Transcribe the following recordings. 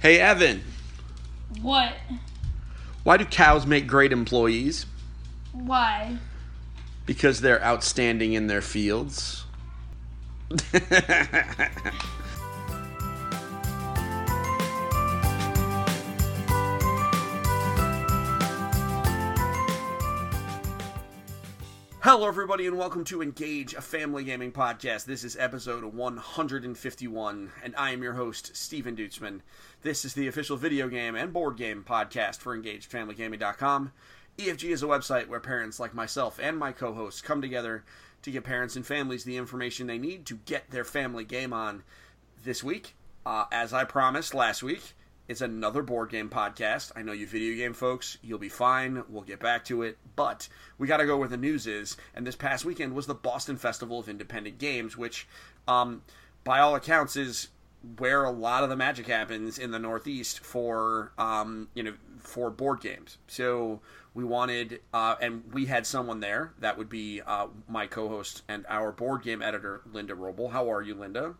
Hey, Evan, What? why do cows make great employees? Why? Because they're outstanding in their fields. Hello, everybody, and welcome to Engage, a family gaming podcast. This is episode 151, and I am your host, Stephen Duetzmann. This is the official video game and board game podcast for EngageFamilyGaming.com. EFG is a website where parents like myself and my co hosts come together to give parents and families the information they need to get their family game on. This week, uh, as I promised last week, it's another board game podcast. I know you video game folks, you'll be fine. We'll get back to it. But we got to go where the news is. And this past weekend was the Boston Festival of Independent Games, which, um, by all accounts, is where a lot of the magic happens in the Northeast for, um, you know, for board games. So we wanted, uh, and we had someone there. That would be uh, my co-host and our board game editor, Linda Roble. How are you, Linda?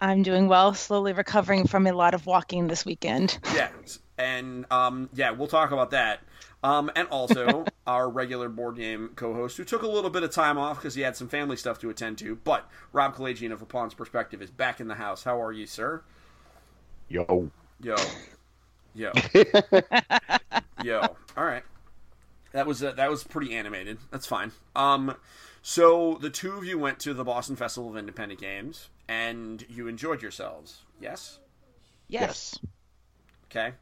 I'm doing well, slowly recovering from a lot of walking this weekend. Yeah, and um, yeah, we'll talk about that. Um, and also our regular board game co-host, who took a little bit of time off because he had some family stuff to attend to. But Rob Kalajian of A Pawn's Perspective is back in the house. How are you, sir? Yo. Yo, yo, yo. All right, that was uh, that was pretty animated. That's fine. Um, so the two of you went to the Boston Festival of Independent Games, and you enjoyed yourselves. Yes. Yes. Okay.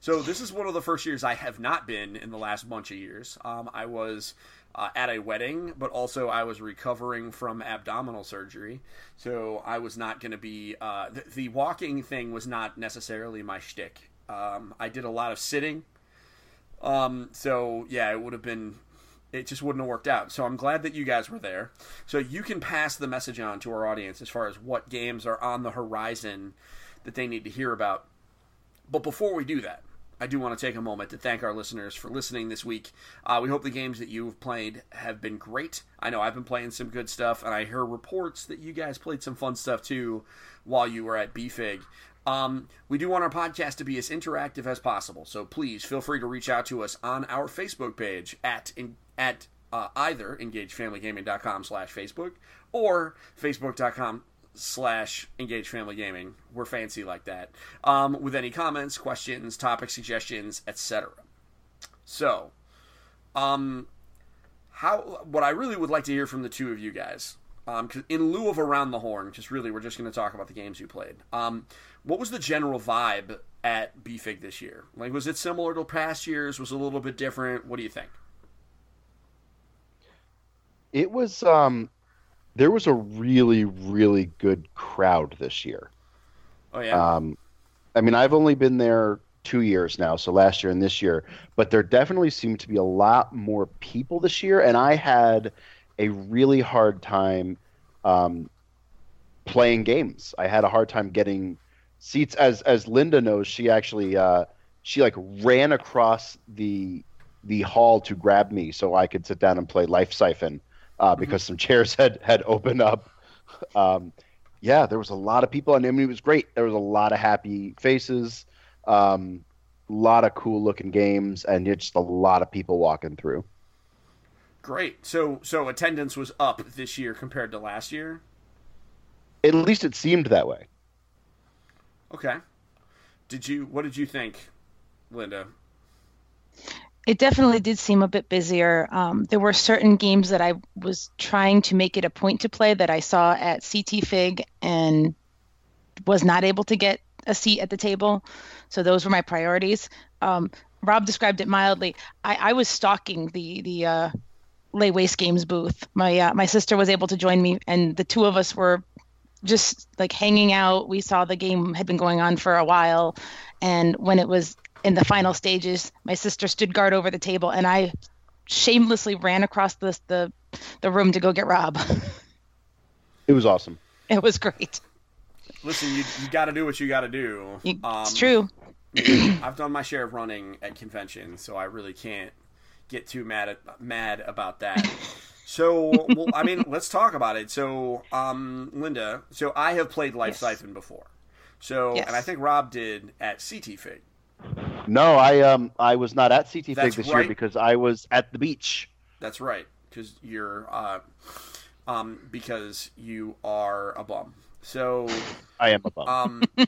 So this is one of the first years I have not been in the last bunch of years. Um, I was uh, at a wedding, but also I was recovering from abdominal surgery, so I was not going to be. Uh, the, the walking thing was not necessarily my shtick. Um, I did a lot of sitting, um, so yeah, it would have been. It just wouldn't have worked out. So I'm glad that you guys were there. So you can pass the message on to our audience as far as what games are on the horizon that they need to hear about. But before we do that, I do want to take a moment to thank our listeners for listening this week. Uh, we hope the games that you've played have been great. I know I've been playing some good stuff, and I hear reports that you guys played some fun stuff too while you were at BFIG. Um, we do want our podcast to be as interactive as possible, so please feel free to reach out to us on our Facebook page at in, at uh, either engagefamilygaming.com slash Facebook or facebook.com slash engage family gaming we're fancy like that. Um, with any comments questions topic suggestions etc so um how what i really would like to hear from the two of you guys um, in lieu of around the horn just really we're just going to talk about the games you played um, what was the general vibe at bfig this year? Like was it similar to past years? Was it a little bit different? What do you think It was um there was a really really good crowd this year. oh yeah Um I mean, I've only been there 2 years now, so last year and this year, but there definitely seemed to be a lot more people this year and I had a really hard time um playing games. I had a hard time getting seats as as Linda knows, she actually uh she like ran across the the hall to grab me so I could sit down and play Life Siphon uh, because some chairs had had opened up. Um, yeah, there was a lot of people, and I mean it was great. There was a lot of happy faces, um, a lot of cool looking games, and just a lot of people walking through. great so so attendance was up this year compared to last year At least it seemed that way. Okay. Did you? What did you think, Linda? It definitely did seem a bit busier. Um, there were certain games that I was trying to make it a point to play that I saw at CT Fig and was not able to get a seat at the table. So those were my priorities. Um, Rob described it mildly. I, I was stalking the the uh, Lay Waste Games booth. My uh, my sister was able to join me, and the two of us were just like hanging out. We saw the game had been going on for a while, and when it was in the final stages, my sister stood guard over the table, and I shamelessly ran across the the, the room to go get Rob. It was awesome. it was great. Listen, you you got to do what you got to do. You- Um, it's true. I've done my share of running at conventions, so I really can't get too mad at, mad about that. So, well, I mean, let's talk about it. So, um, Linda, so I have played Life Yes. Siphon before. So, Yes. and I think Rob did at CT Fig. No, I um I was not at CT Fig this right. year because I was at the beach. That's right, because you're, uh, um, because you are a bum. So, I am a bum. um,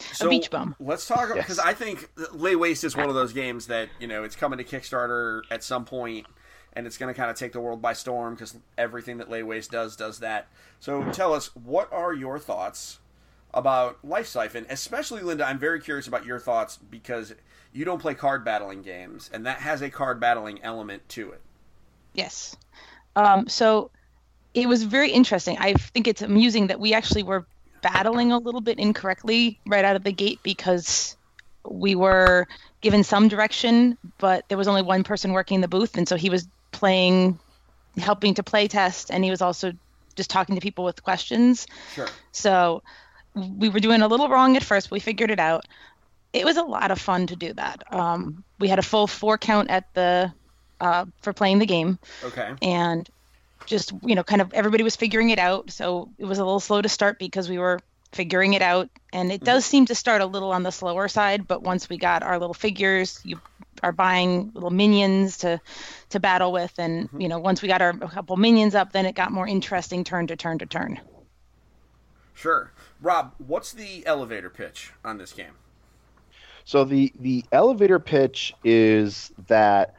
so beach bum. Let's talk Yes. because I think Lay Waste is one of those games that you know it's coming to Kickstarter at some point, and it's going to kind of take the world by storm because everything that Lay Waste does does that. So tell us, what are your thoughts about Life Siphon? Especially Linda, I'm very curious about your thoughts because you don't play card battling games, and that has a card battling element to it. Yes. Um, so it was very interesting. I think it's amusing that we actually were battling a little bit incorrectly right out of the gate because we were given some direction, but there was only one person working the booth, and so he was playing, helping to play test, and he was also just talking to people with questions. Sure. So we were doing a little wrong at first, but we figured it out. It was a lot of fun to do that. Um, we had a full four count at the uh, for playing the game Okay. and just you know kind of everybody was figuring it out so it was a little slow to start because we were figuring it out and it does seem to start a little on the slower side but once we got our little figures you are buying little minions to to battle with and you know once we got our a couple minions up then it got more interesting turn to turn to turn Sure. Rob, what's the elevator pitch on this game? So the the elevator pitch is that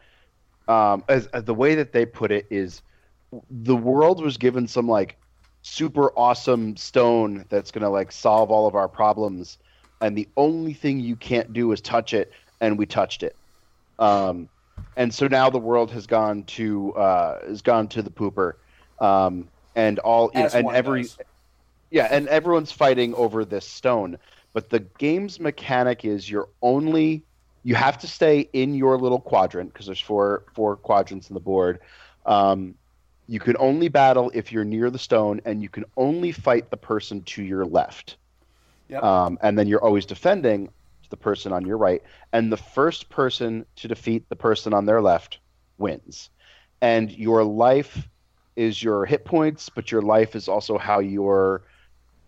um, as, as the way that they put it is the world was given some like super awesome stone that's gonna like solve all of our problems, and the only thing you can't do is touch it, and we touched it. Um, and so now the world has gone to uh, has gone to the pooper, um, and all you know, and every does. Yeah, and everyone's fighting over this stone. But the game's mechanic is you're only you have to stay in your little quadrant because there's four four quadrants in the board. Um, you can only battle if you're near the stone, and you can only fight the person to your left. Yep. Um, and then you're always defending the person on your right, and the first person to defeat the person on their left wins. And your life is your hit points, but your life is also how you're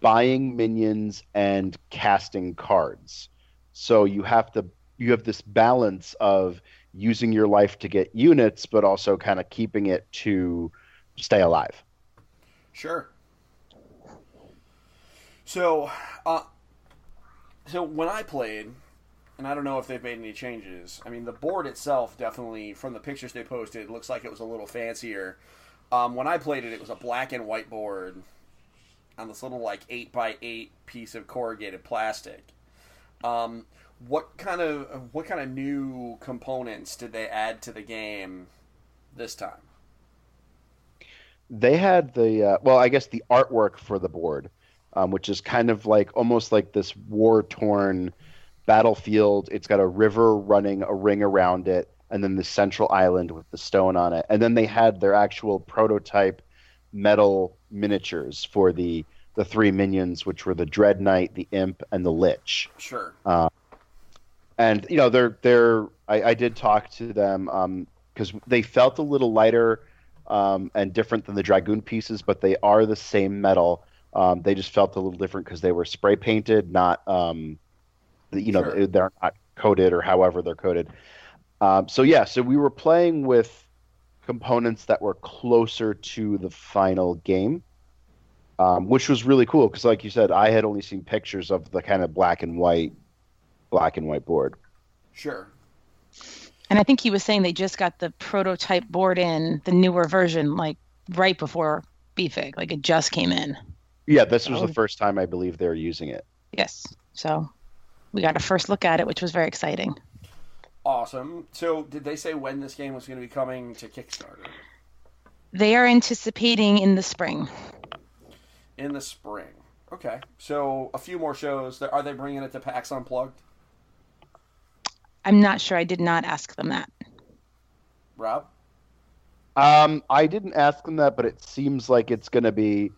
buying minions and casting cards. So you have to you have this balance of using your life to get units, but also kind of keeping it to stay alive. Sure. So, uh, so when I played, and I don't know if they've made any changes. I mean, the board itself definitely, from the pictures they posted, looks like it was a little fancier. Um, when I played it, it was a black and white board on this little like eight by eight piece of corrugated plastic. Um, what kind of what kind of new components did they add to the game this time? They had the uh, well, I guess the artwork for the board, um, which is kind of like almost like this war torn battlefield. It's got a river running a ring around it, and then the central island with the stone on it. And then they had their actual prototype metal miniatures for the the three minions, which were the Dread Knight, the Imp, and the Lich. Sure. and you know they're they're I, I did talk to them because they felt a little lighter um, and different than the dragoon pieces, but they are the same metal. Um, they just felt a little different because they were spray painted, not um, you know Sure. they're not coated or however they're coated. Um, so yeah, so we were playing with components that were closer to the final game. Um, which was really cool because, like you said, I had only seen pictures of the kind of black and white black and white board. Sure. and i think he was saying they just got the prototype board in the newer version like right before bfig like it just came in Yeah, this was Oh. the first time I believe they were using it. yes so we got a first look at it which was very exciting Awesome. So, did they say when this game was going to be coming to Kickstarter? they are anticipating in the spring In the spring. Okay. So, a few more shows. Are they bringing it to PAX Unplugged? i'm not sure i did not ask them that Rob? Um, I didn't ask them that, but it seems like it's going to be.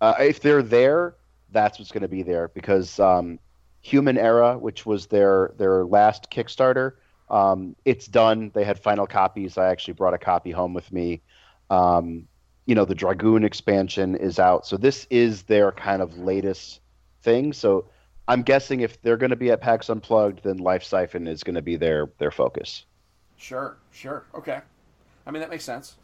Uh, if they're there, that's what's going to be there because um, Human Era, which was their their last Kickstarter, um, it's done. They had final copies. I actually brought a copy home with me. Um, you know, the Dragoon expansion is out, so this is their kind of latest thing. So I'm guessing if they're going to be at PAX Unplugged, then Life Siphon is going to be their their focus. Sure, sure, okay. I mean that makes sense.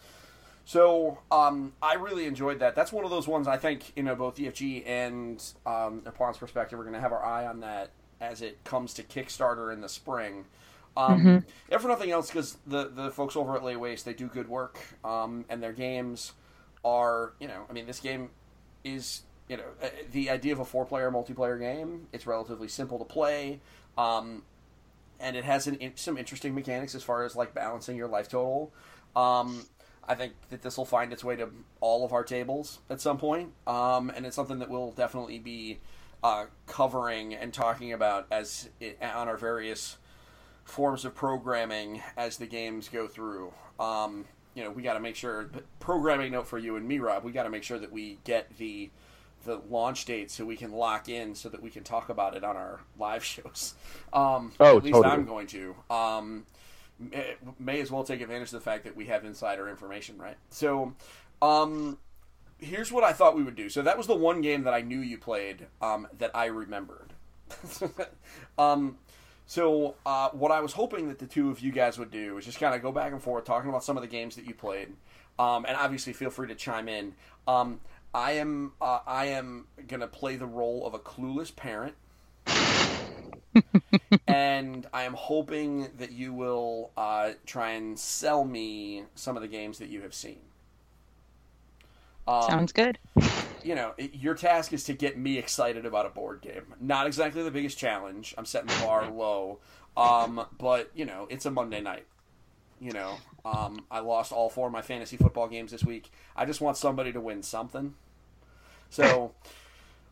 So um, I really enjoyed that. That's one of those ones I think you know both EFG and um, Pawn's perspective are going to have our eye on that as it comes to Kickstarter in the spring. Um, Mm-hmm. If for nothing else, because the the folks over at Lay Waste they do good work, um, and their games are you know I mean this game is you know uh, the idea of a four player multiplayer game. It's relatively simple to play. Um, and it has an, some interesting mechanics as far as like balancing your life total. Um, I think that this will find its way to all of our tables at some point, um, and it's something that we'll definitely be uh, covering and talking about as it, on our various forms of programming as the games go through. Um, you know, we got to make sure. Programming note for you and me, Rob. We got to make sure that we get the the launch date so we can lock in so that we can talk about it on our live shows. Um, Oh, at least totally. I'm going to. Um, may, may as well take advantage of the fact that we have insider information, right? So, um, here's what I thought we would do. So that was the one game that I knew you played um, that I remembered. um, so uh, what I was hoping that the two of you guys would do is just kind of go back and forth talking about some of the games that you played, um, and obviously feel free to chime in. Um, I am uh, I am gonna play the role of a clueless parent. and I am hoping that you will uh, try and sell me some of the games that you have seen. Um, Sounds good. you know, it- your task is to get me excited about a board game. Not exactly the biggest challenge. I'm setting the bar low. Um, but, you know, it's a Monday night. You know, um, I lost all four of my fantasy football games this week. I just want somebody to win something. So,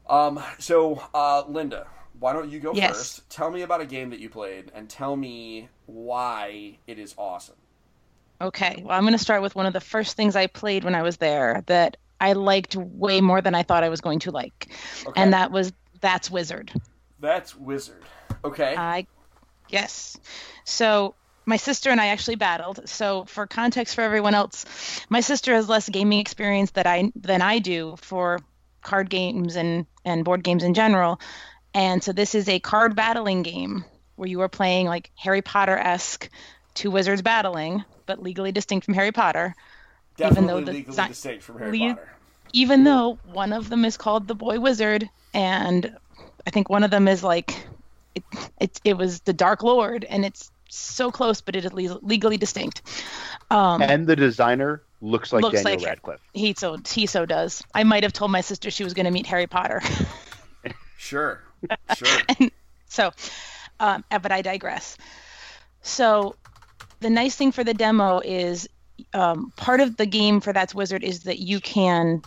um, so uh, Linda, why don't you go Yes. first? Tell me about a game that you played and tell me why it is awesome. Okay, well, I'm going to start with one of the first things I played when I was there that I liked way more than I thought I was going to like, Okay. and that was That's Wizard. That's Wizard. Okay. I, yes. So my sister and I actually battled. So for context for everyone else, my sister has less gaming experience that I than I do for card games and and board games in general, and so this is a card battling game where you are playing like Harry Potter esque, two wizards battling, but legally distinct from Harry Potter. Definitely though the legally si- distinct from Harry le- Potter. even though one of them is called the boy wizard and i think one of them is like it it, it was the dark lord and it's so close but it is le- legally distinct um And the designer looks like Looks Daniel like- Radcliffe. he so he so does i might have told my sister she was going to meet harry potter Sure. Sure. so um, but i digress so the nice thing for the demo is um, part of the game for that's wizard is that you can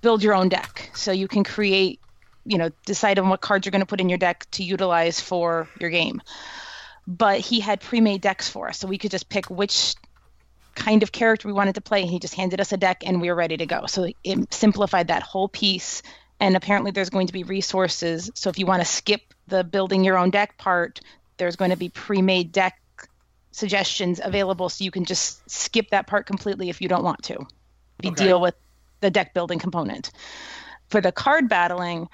build your own deck. So you can create you know decide on what cards you're going to put in your deck to utilize for your game. But he had pre-made decks for us so we could just pick which kind of character we wanted to play he just handed us a deck and we were ready to go. So it simplified that whole piece and apparently there's going to be resources. So if you want to skip the building your own deck part there's going to be pre-made deck suggestions available so you can just skip that part completely if you don't want to. You Okay. deal with the deck building component. For the card battling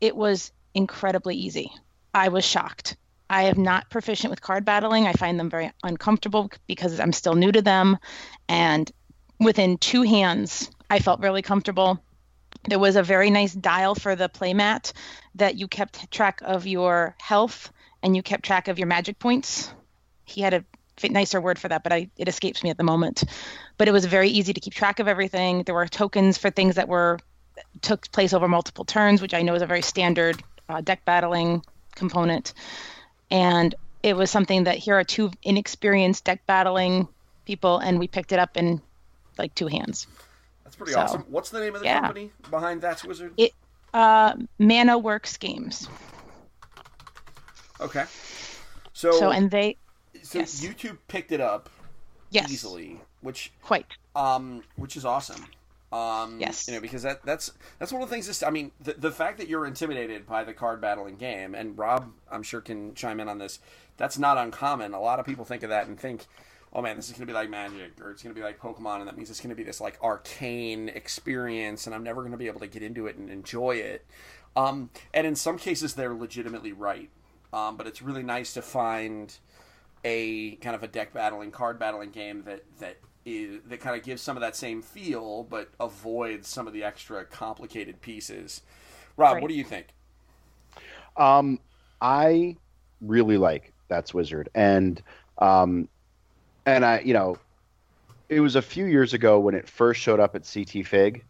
it was incredibly easy. I was shocked. I am not proficient with card battling. I find them very uncomfortable because i'm still new to them. And within two hands i felt really comfortable. There was a very nice dial for the playmat that you kept track of your health and you kept track of your magic points. He had a nicer word for that, but I, it escapes me at the moment. But it was very easy to keep track of everything. There were tokens for things that were took place over multiple turns, which I know is a very standard uh, deck battling component. And it was something that here are two inexperienced deck battling people, and we picked it up in like two hands. That's pretty So, awesome. What's the name of the yeah. company behind That's Wizard? It uh, Mana Works Games. Okay. So, So and they so yes. you two picked it up yes, easily, which quite um, which is awesome. Um, Yes. you know because that that's that's one of the things. This I mean, the, the fact that you're intimidated by the card battling game, and Rob, I'm sure can chime in on this. That's not uncommon. A lot of people think of that and think, "Oh man, this is going to be like Magic, or it's going to be like Pokemon," and that means it's going to be this like arcane experience, and I'm never going to be able to get into it and enjoy it. Um, and in some cases, they're legitimately right. Um, but it's really nice to find a kind of a deck battling, card battling game that that is that kind of gives some of that same feel, but avoids some of the extra complicated pieces. Rob, Right. what do you think? Um, I really like That's Wizard, and um, and I, you know, it was a few years ago when it first showed up at CT Fig,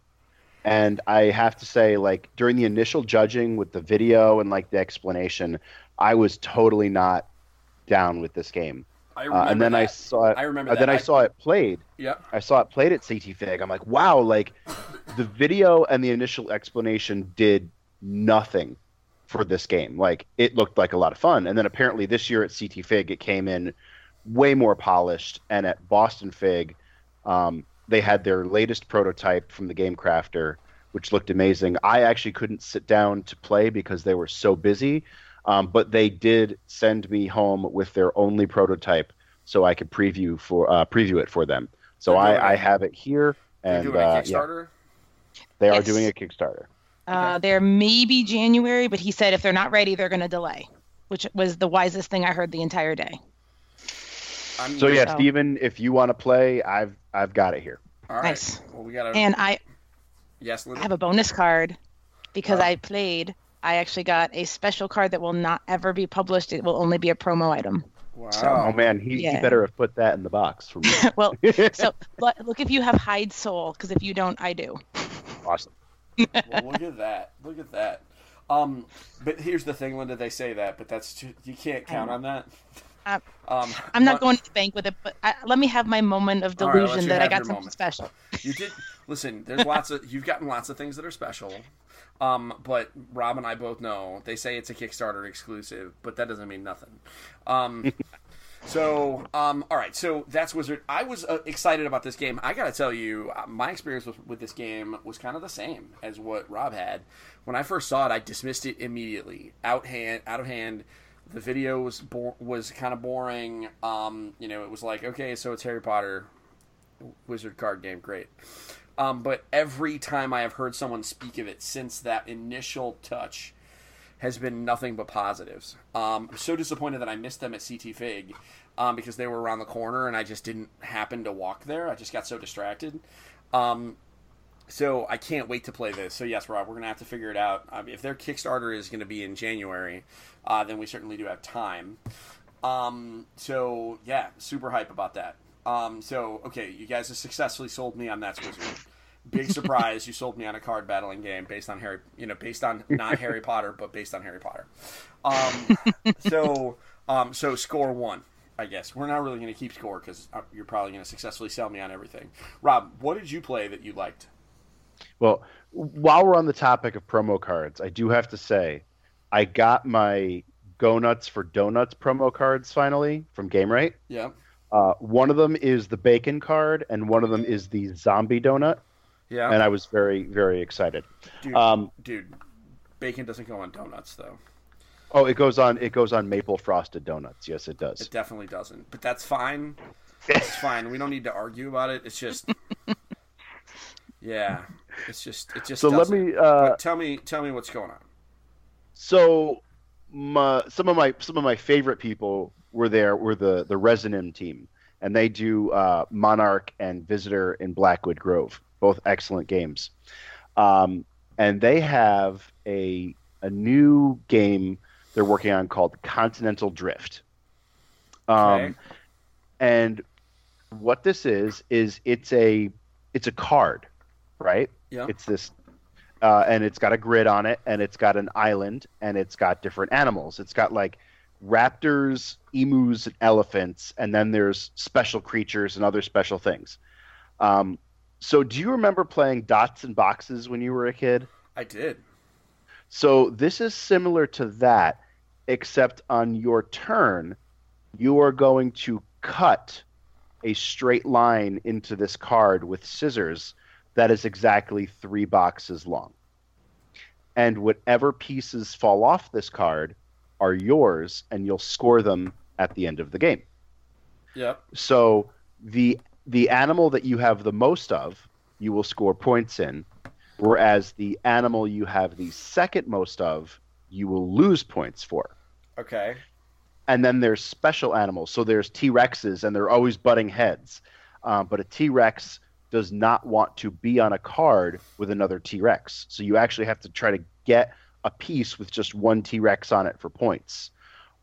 and I have to say, like during the initial judging with the video and like the explanation, I was totally not down with this game. I Uh, and then I saw it. I remember uh, then. I I- saw it played. Yeah. I saw it played at CT Fig. I'm like, wow, like the video and the initial explanation did nothing for this game. Like it looked like a lot of fun. And then apparently this year at CT Fig, it came in way more polished. And at Boston Fig, um, they had their latest prototype from the Game Crafter, which looked amazing. I actually couldn't sit down to play because they were so busy. Um, but they did send me home with their only prototype so I could preview for uh, preview it for them. So I, I have it here, They're and doing a uh, yeah, Kickstarter. they are doing a Kickstarter. Uh, they're maybe January, but he said if they're not ready, they're going to delay, which was the wisest thing I heard the entire day. I'm So yeah, So- Steven, if you want to play, I've I've got it here. All right. Nice. Well, we got to. And I yes, Linda. have a bonus card because Oh. I played. I actually got a special card that will not ever be published. It will only be a promo item. Wow. Oh man, he, he better have put that in the box for me. well, so look look if you have hide soul, because if you don't, I do. awesome. well, look at that. Look at that. Um, but here's the thing, Linda. They say that, but that's too, you can't count on that. Uh, Um, I'm not but going to the bank with it, but I, let me have my moment of All right, let delusion you that I got something moment. special. You did listen. There's lots of you've gotten lots of things that are special. Um, but Rob and I both know they say it's a Kickstarter exclusive, but that doesn't mean nothing. Um, so um, all right, so that's Wizard. I was uh, excited about this game. I got to tell you, uh, my experience with, with this game was kind of the same as what Rob had. When I first saw it, I dismissed it immediately. Out hand, out of hand. The video was bo- was kind of boring. Um, you know, it was like, okay, so it's Harry Potter wizard card game great um, but every time i have heard someone speak of it since that initial touch has been nothing but positives. Um, i'm so disappointed that i missed them at ct fig um, because they were around the corner and i just didn't happen to walk there. I just got so distracted. Um, so i can't wait to play this. So yes rob we're going to have to figure it out. If their kickstarter is going to be in january uh, then we certainly do have time. Um, so yeah, super hype about that. Um, so okay, you guys have successfully sold me on That's Wizard. Big surprise, you sold me on a card battling game based on Harry, you know, based on not Harry Potter, but based on Harry Potter. Um, so, um, so score one, I guess. We're not really going to keep score because you're probably going to successfully sell me on everything. Rob, what did you play that you liked? Well, while we're on the topic of promo cards, I do have to say, I got my Go Nuts for Donuts promo cards finally from Gamewright. Yeah, Uh, one of them is the bacon card, and one of them is the zombie donut, yeah, and I was very, very excited. dude, Um, dude, bacon doesn't go on donuts though. oh, it goes on. It goes on maple frosted donuts. Yes, it does. It definitely doesn't, but that's fine. It's fine. We don't need to argue about it. It's just, yeah, it's just, it just. So let doesn't. me. Uh, tell me, tell me what's going on. so my, some of my some of my favorite people were there were the the Resonym team, and they do uh, Monarch and Visitor in Blackwood Grove, both excellent games. Um, and they have a a new game they're working on called Continental Drift. Um, Okay. and what this is is it's a it's a card, right? Yeah. It's this uh, and it's got a grid on it, and it's got an island, and it's got different animals. It's got like raptors, emus, and elephants, and then there's special creatures and other special things. Um, so, do you remember playing dots and boxes when you were a kid? I did. So, this is similar to that, except on your turn, you are going to cut a straight line into this card with scissors that is exactly three boxes long. And whatever pieces fall off this card are yours, and you'll score them at the end of the game. Yep. So the the animal that you have the most of, you will score points in. Whereas the animal you have the second most of, you will lose points for. Okay. And then there's special animals. So there's T Rexes, and they're always butting heads. Um, but a T Rex does not want to be on a card with another T Rex. So you actually have to try to get a piece with just one T Rex on it for points.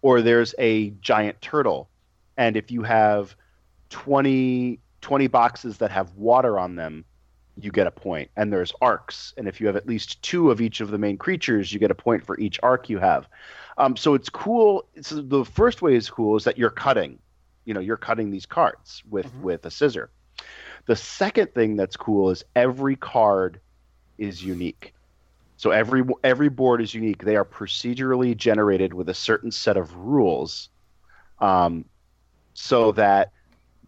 Or there's a giant turtle. And if you have 20, 20 boxes that have water on them, you get a point. And there's arks. And if you have at least two of each of the main creatures, you get a point for each ark you have. Um, so it's cool. The first way is cool is that you're cutting. You know, you're cutting these cards with Mhm. with a scissor. The second thing that's cool is every card is unique. So every every board is unique. They are procedurally generated with a certain set of rules, um, so that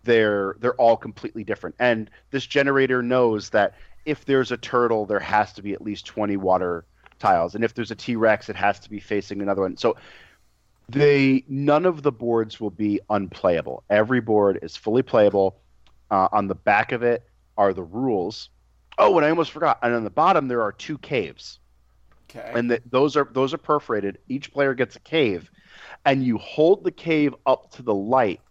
they're they're all completely different. And this generator knows that if there's a turtle, there has to be at least 20 water tiles, and if there's a T Rex, it has to be facing another one. So they none of the boards will be unplayable. Every board is fully playable. Uh, on the back of it are the rules. Oh, and I almost forgot. And on the bottom there are two caves Okay. and the, those are those are perforated. Each player gets a cave, and you hold the cave up to the light,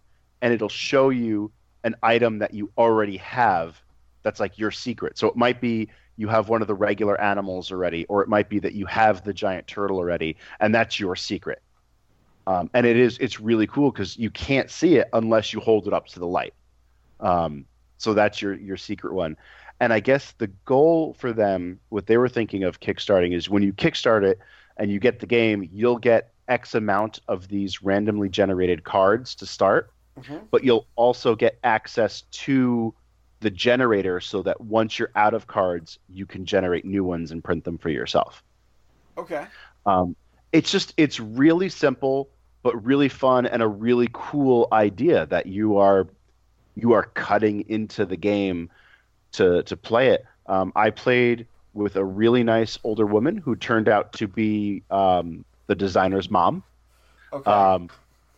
and it'll show you an item that you already have. That's like your secret. So it might be you have one of the regular animals already, or it might be that you have the giant turtle already, and that's your secret. Um, and it is it's really cool because you can't see it unless you hold it up to the light. Um, so that's your your secret one. And I guess the goal for them, what they were thinking of kickstarting, is when you kickstart it and you get the game, you'll get X amount of these randomly generated cards to start, Mhm. but you'll also get access to the generator so that once you're out of cards, you can generate new ones and print them for yourself. Okay. Um, it's just it's really simple but really fun and a really cool idea that you are you are cutting into the game to to play it. Um, I played with a really nice older woman who turned out to be um, the designer's mom. Okay. Um,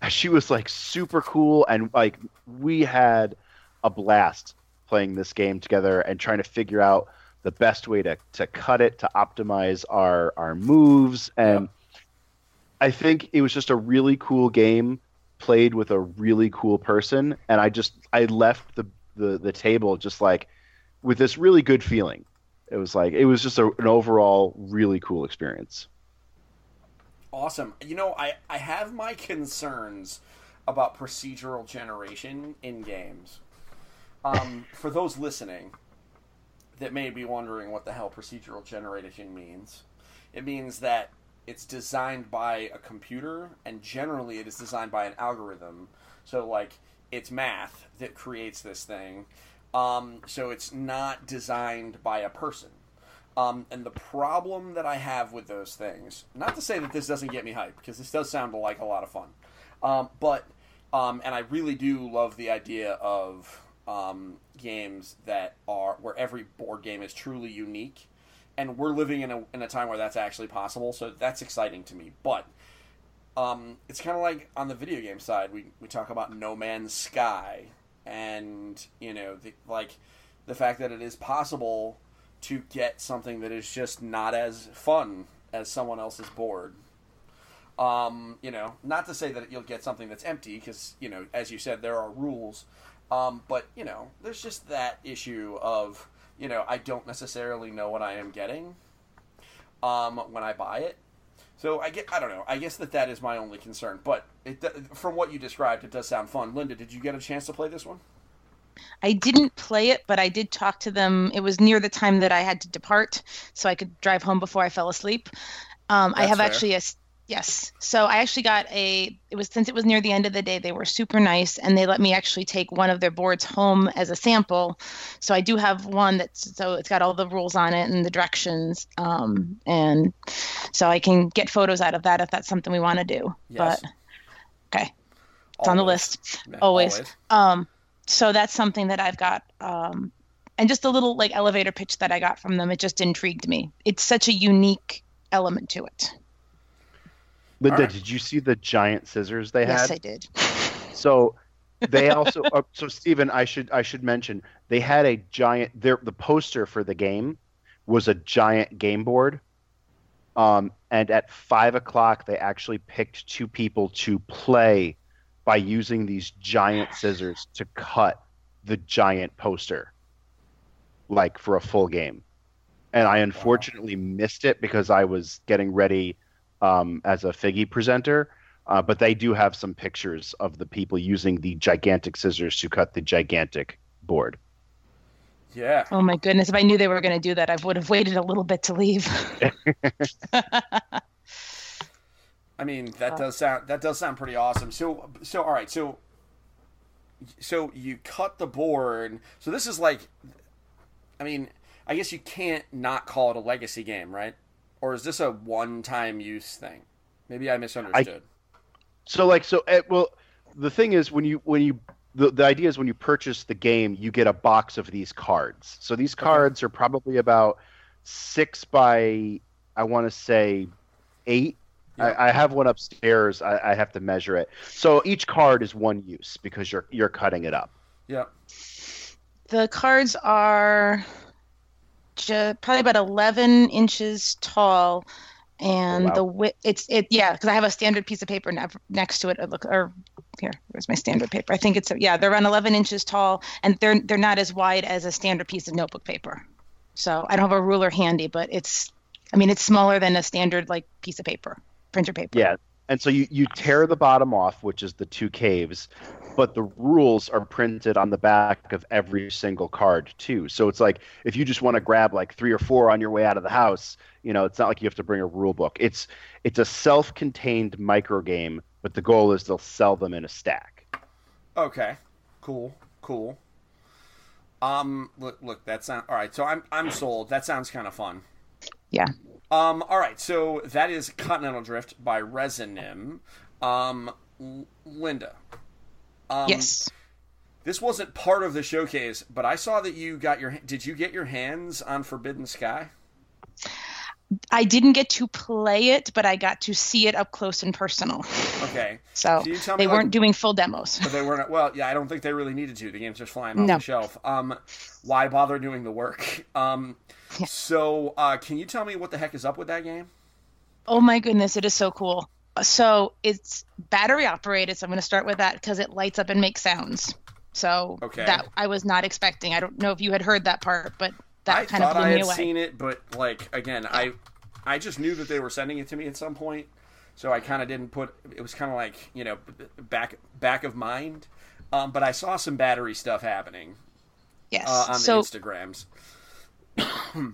she was like super cool, and like we had a blast playing this game together and trying to figure out the best way to, to cut it to optimize our our moves and I think it was just a really cool game played with a really cool person and I just I left the the, the table just like with this really good feeling. It was like it was just a, an overall really cool experience. Awesome. You know, I, I have my concerns about procedural generation in games. Um, for those listening that may be wondering what the hell procedural generation means, it means that it's designed by a computer, and generally it is designed by an algorithm. So, like, it's math that creates this thing. Um, so it's not designed by a person. Um, and the problem that I have with those things, not to say that this doesn't get me hyped, because this does sound like a lot of fun, um, but, um, and I really do love the idea of um, games that are, where every board game is truly unique, and we're living in a, in a time where that's actually possible, so that's exciting to me. But, um, it's kind of like on the video game side, we, we talk about No Man's Sky, and, you know, the, like, the fact that it is possible to get something that is just not as fun as someone else's board. Um, you know, not to say that you'll get something that's empty, because you know, as you said, there are rules. Um, but you know, there's just that issue of you know, I don't necessarily know what I am getting um, when I buy it. So I get, I don't know. I guess that that is my only concern. But it, from what you described, it does sound fun. Linda, did you get a chance to play this one? I didn't play it, but I did talk to them. It was near the time that I had to depart, so I could drive home before I fell asleep. Um, I have fair. actually a yes. So I actually got a. It was since it was near the end of the day. They were super nice, and they let me actually take one of their boards home as a sample. So I do have one that's so it's got all the rules on it and the directions, um, and so I can get photos out of that if that's something we want to do. Yes. But okay, it's on the list. Yeah, always. Um, so that's something that I've got. Um, and just a little like elevator pitch that I got from them. It just intrigued me. It's such a unique element to it. Linda, Alright. did you see the giant scissors they yes, had? Yes, I did. So they also uh, so Stephen, I should I should mention they had a giant their the poster for the game was a giant game board. Um, and at five o'clock, they actually picked two people to play by using these giant scissors to cut the giant poster, like for a full game. And I unfortunately missed it because I was getting ready um, as a Figgy presenter. Uh, but they do have some pictures of the people using the gigantic scissors to cut the gigantic board. Yeah. Oh my goodness! If I knew they were going to do that, I would have waited a little bit to leave. I mean, that does sound that does sound pretty awesome. So so all right, so so you cut the board. So this is like I mean, I guess you can't not call it a legacy game, right? Or is this a one-time use thing? Maybe I misunderstood. So like so uh, well the thing is when you when you the, the idea is when you purchase the game you get a box of these cards. So these cards are probably about 6 by I want to say 8 Yeah. I, I have one upstairs. I, I have to measure it. So each card is one use because you're you're cutting it up. yeah. the cards are ju- uh, probably about 11 inches tall and Oh, wow. the width it's it yeah because i have a standard piece of paper ne- next to it It look or here where's my standard paper i think it's yeah they're around 11 inches tall and they're they're not as wide as a standard piece of notebook paper so i don't have a ruler handy but it's i mean it's smaller than a standard like piece of paper printer paper Yeah. And so you, you tear the bottom off, which is the two caves, but the rules are printed on the back of every single card too. So it's like if you just want to grab like three or four on your way out of the house, you know, it's not like you have to bring a rule book. It's it's a self-contained micro game, but the goal is they'll sell them in a stack. Okay. Cool. Cool. Um look look that sound all right, so I'm I'm sold. That sounds kind of fun. yeah Um, all right, so that is Continental Drift by Resonym. Um, L- Linda. Um, yes This wasn't part of the showcase, but I saw that you got your. Did you get your hands on Forbidden Sky? i didn't get to play it but i got to see it up close and personal Okay, so you tell me, they like- weren't doing full demos but they weren't. Well, yeah, I don't think they really needed to. The game's just flying off No. the shelf. Um, why bother doing the work? Um, Yeah. so uh, can you tell me what the heck is up with that game? Oh my goodness, it is so cool. So it's battery operated. So I'm going to start with that because it lights up and makes sounds. So Okay. that I was not expecting. I don't know if you had heard that part, but that I kind of blew I me had away. seen it, but like again, I I just knew that they were sending it to me at some point, so I kind of didn't put. It was kind of like you know back back of mind, um, but I saw some battery stuff happening yes. uh, on so the Instagrams.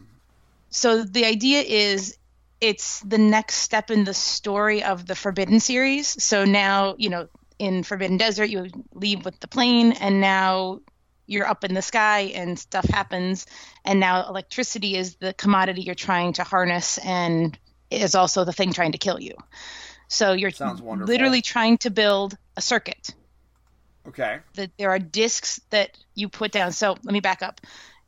so the idea is it's the next step in the story of the Forbidden series. So now, you know, in Forbidden Desert, you leave with the plane, and now you're up in the sky and stuff happens. And now electricity is the commodity you're trying to harness and is also the thing trying to kill you. So you're literally trying to build a circuit Okay. that there are discs that you put down. So let me back up.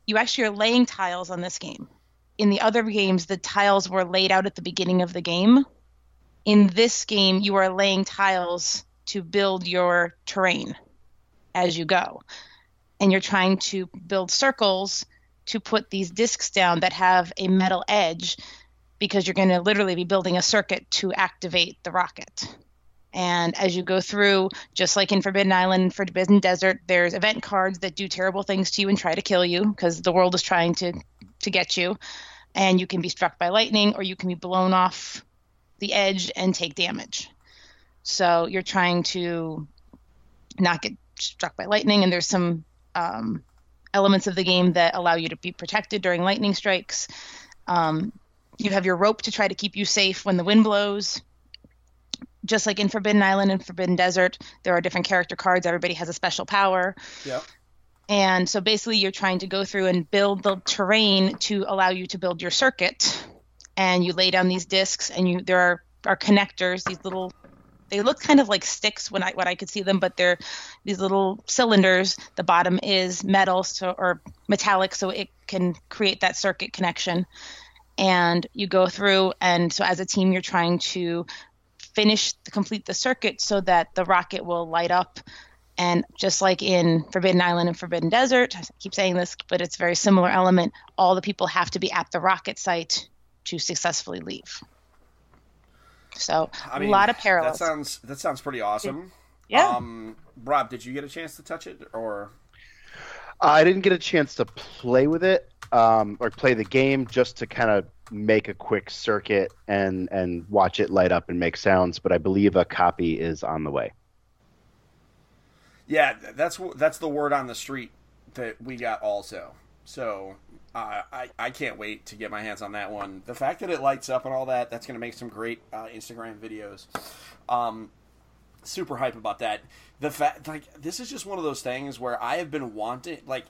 You actually are laying tiles on this game. In the other games, the tiles were laid out at the beginning of the game. In this game, you are laying tiles to build your terrain as you go. And you're trying to build circles to put these discs down that have a metal edge because you're going to literally be building a circuit to activate the rocket. And as you go through, just like in Forbidden Island, Forbidden Desert, there's event cards that do terrible things to you and try to kill you because the world is trying to to get you. And you can be struck by lightning or you can be blown off the edge and take damage. So you're trying to not get struck by lightning, and there's some um, elements of the game that allow you to be protected during lightning strikes. Um, you have your rope to try to keep you safe when the wind blows just like in Forbidden Island and Forbidden Desert, there are different character cards. Everybody has a special power. Yep. And so basically, you're trying to go through and build the terrain to allow you to build your circuit. And you lay down these discs, and you there are, are connectors. These little, they look kind of like sticks when I when I could see them, but they're these little cylinders. The bottom is metal, so or metallic, so it can create that circuit connection. And you go through, and so as a team, you're trying to finish complete the circuit so that the rocket will light up And just like in Forbidden Island and Forbidden Desert, I keep saying this, but it's a very similar element. All the people have to be at the rocket site to successfully leave. So I a mean, lot of parallels. That sounds that sounds pretty awesome. Yeah. Um, Rob, did you get a chance to touch it, or I didn't get a chance to play with it um, or play the game just to kind of make a quick circuit and and watch it light up and make sounds. But I believe a copy is on the way. Yeah, that's that's the word on the street that we got also. So uh, I I can't wait to get my hands on that one. The fact that it lights up and all that, that's going to make some great uh, Instagram videos. Um, super hype about that. The fact, like, this is just one of those things where I have been wanting, like,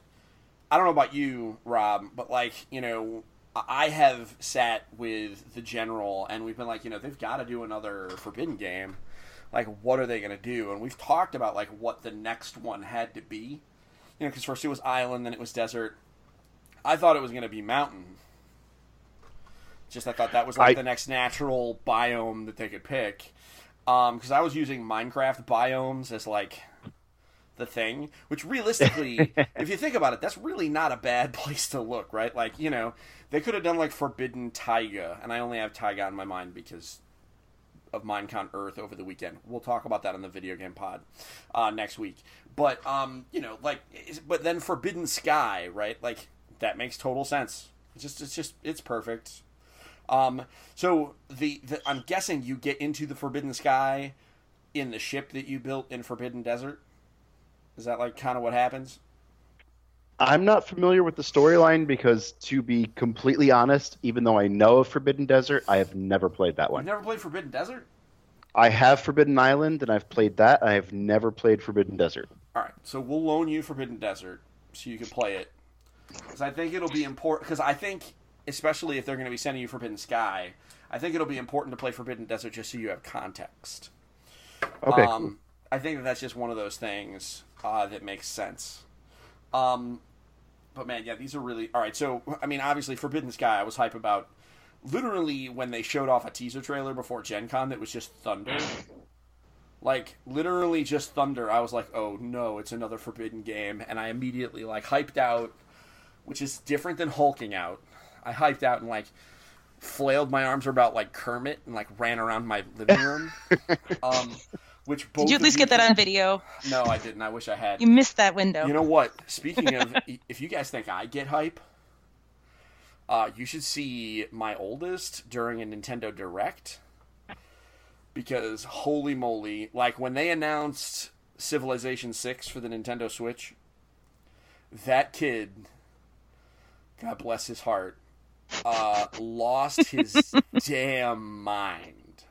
I don't know about you, Rob, but like, you know, I have sat with the general and we've been like, you know, they've got to do another Forbidden game. Like, what are they going to do? And we've talked about like what the next one had to be. You know, because first it was island, then it was desert. I thought it was going to be mountain. Just I thought that was like I- the next natural biome that they could pick. Um, because I was using Minecraft biomes as like the thing, which realistically, if you think about it, that's really not a bad place to look, right? Like, you know, they could have done like Forbidden Taiga, and I only have Taiga in my mind because of Minecon Earth over the weekend. We'll talk about that on the video game pod uh, next week. But um, you know, like, but then Forbidden Sky, right? Like that makes total sense. It's just, it's just, it's perfect. Um, so the, the I'm guessing you get into the Forbidden Sky in the ship that you built in Forbidden Desert. Is that like kind of what happens? I'm not familiar with the storyline because, to be completely honest, even though I know of Forbidden Desert, I have never played that one. You've never played Forbidden Desert? I have Forbidden Island and I've played that. I have never played Forbidden Desert. All right, so we'll loan you Forbidden Desert so you can play it. Because I think it'll be important. Because I think, especially if they're going to be sending you Forbidden Sky, I think it'll be important to play Forbidden Desert just so you have context. Okay. Um, I think that that's just one of those things uh, that makes sense. Um, but man, yeah, these are really all right. So I mean, obviously, Forbidden Sky, I was hype about. Literally, when they showed off a teaser trailer before Gen Con that was just thunder, like literally just thunder, I was like, "Oh no, it's another Forbidden game," and I immediately like hyped out, which is different than hulking out. I hyped out and like flailed my arms about like Kermit and like ran around my living room. um, which both Did you at least get that on video? No, I didn't. I wish I had. You missed that window. You know what? Speaking of, if you guys think I get hype, uh, you should see my oldest during a Nintendo Direct. Because holy moly, like when they announced Civilization 6 for the Nintendo Switch, that kid, God bless his heart, uh, lost his damn mind.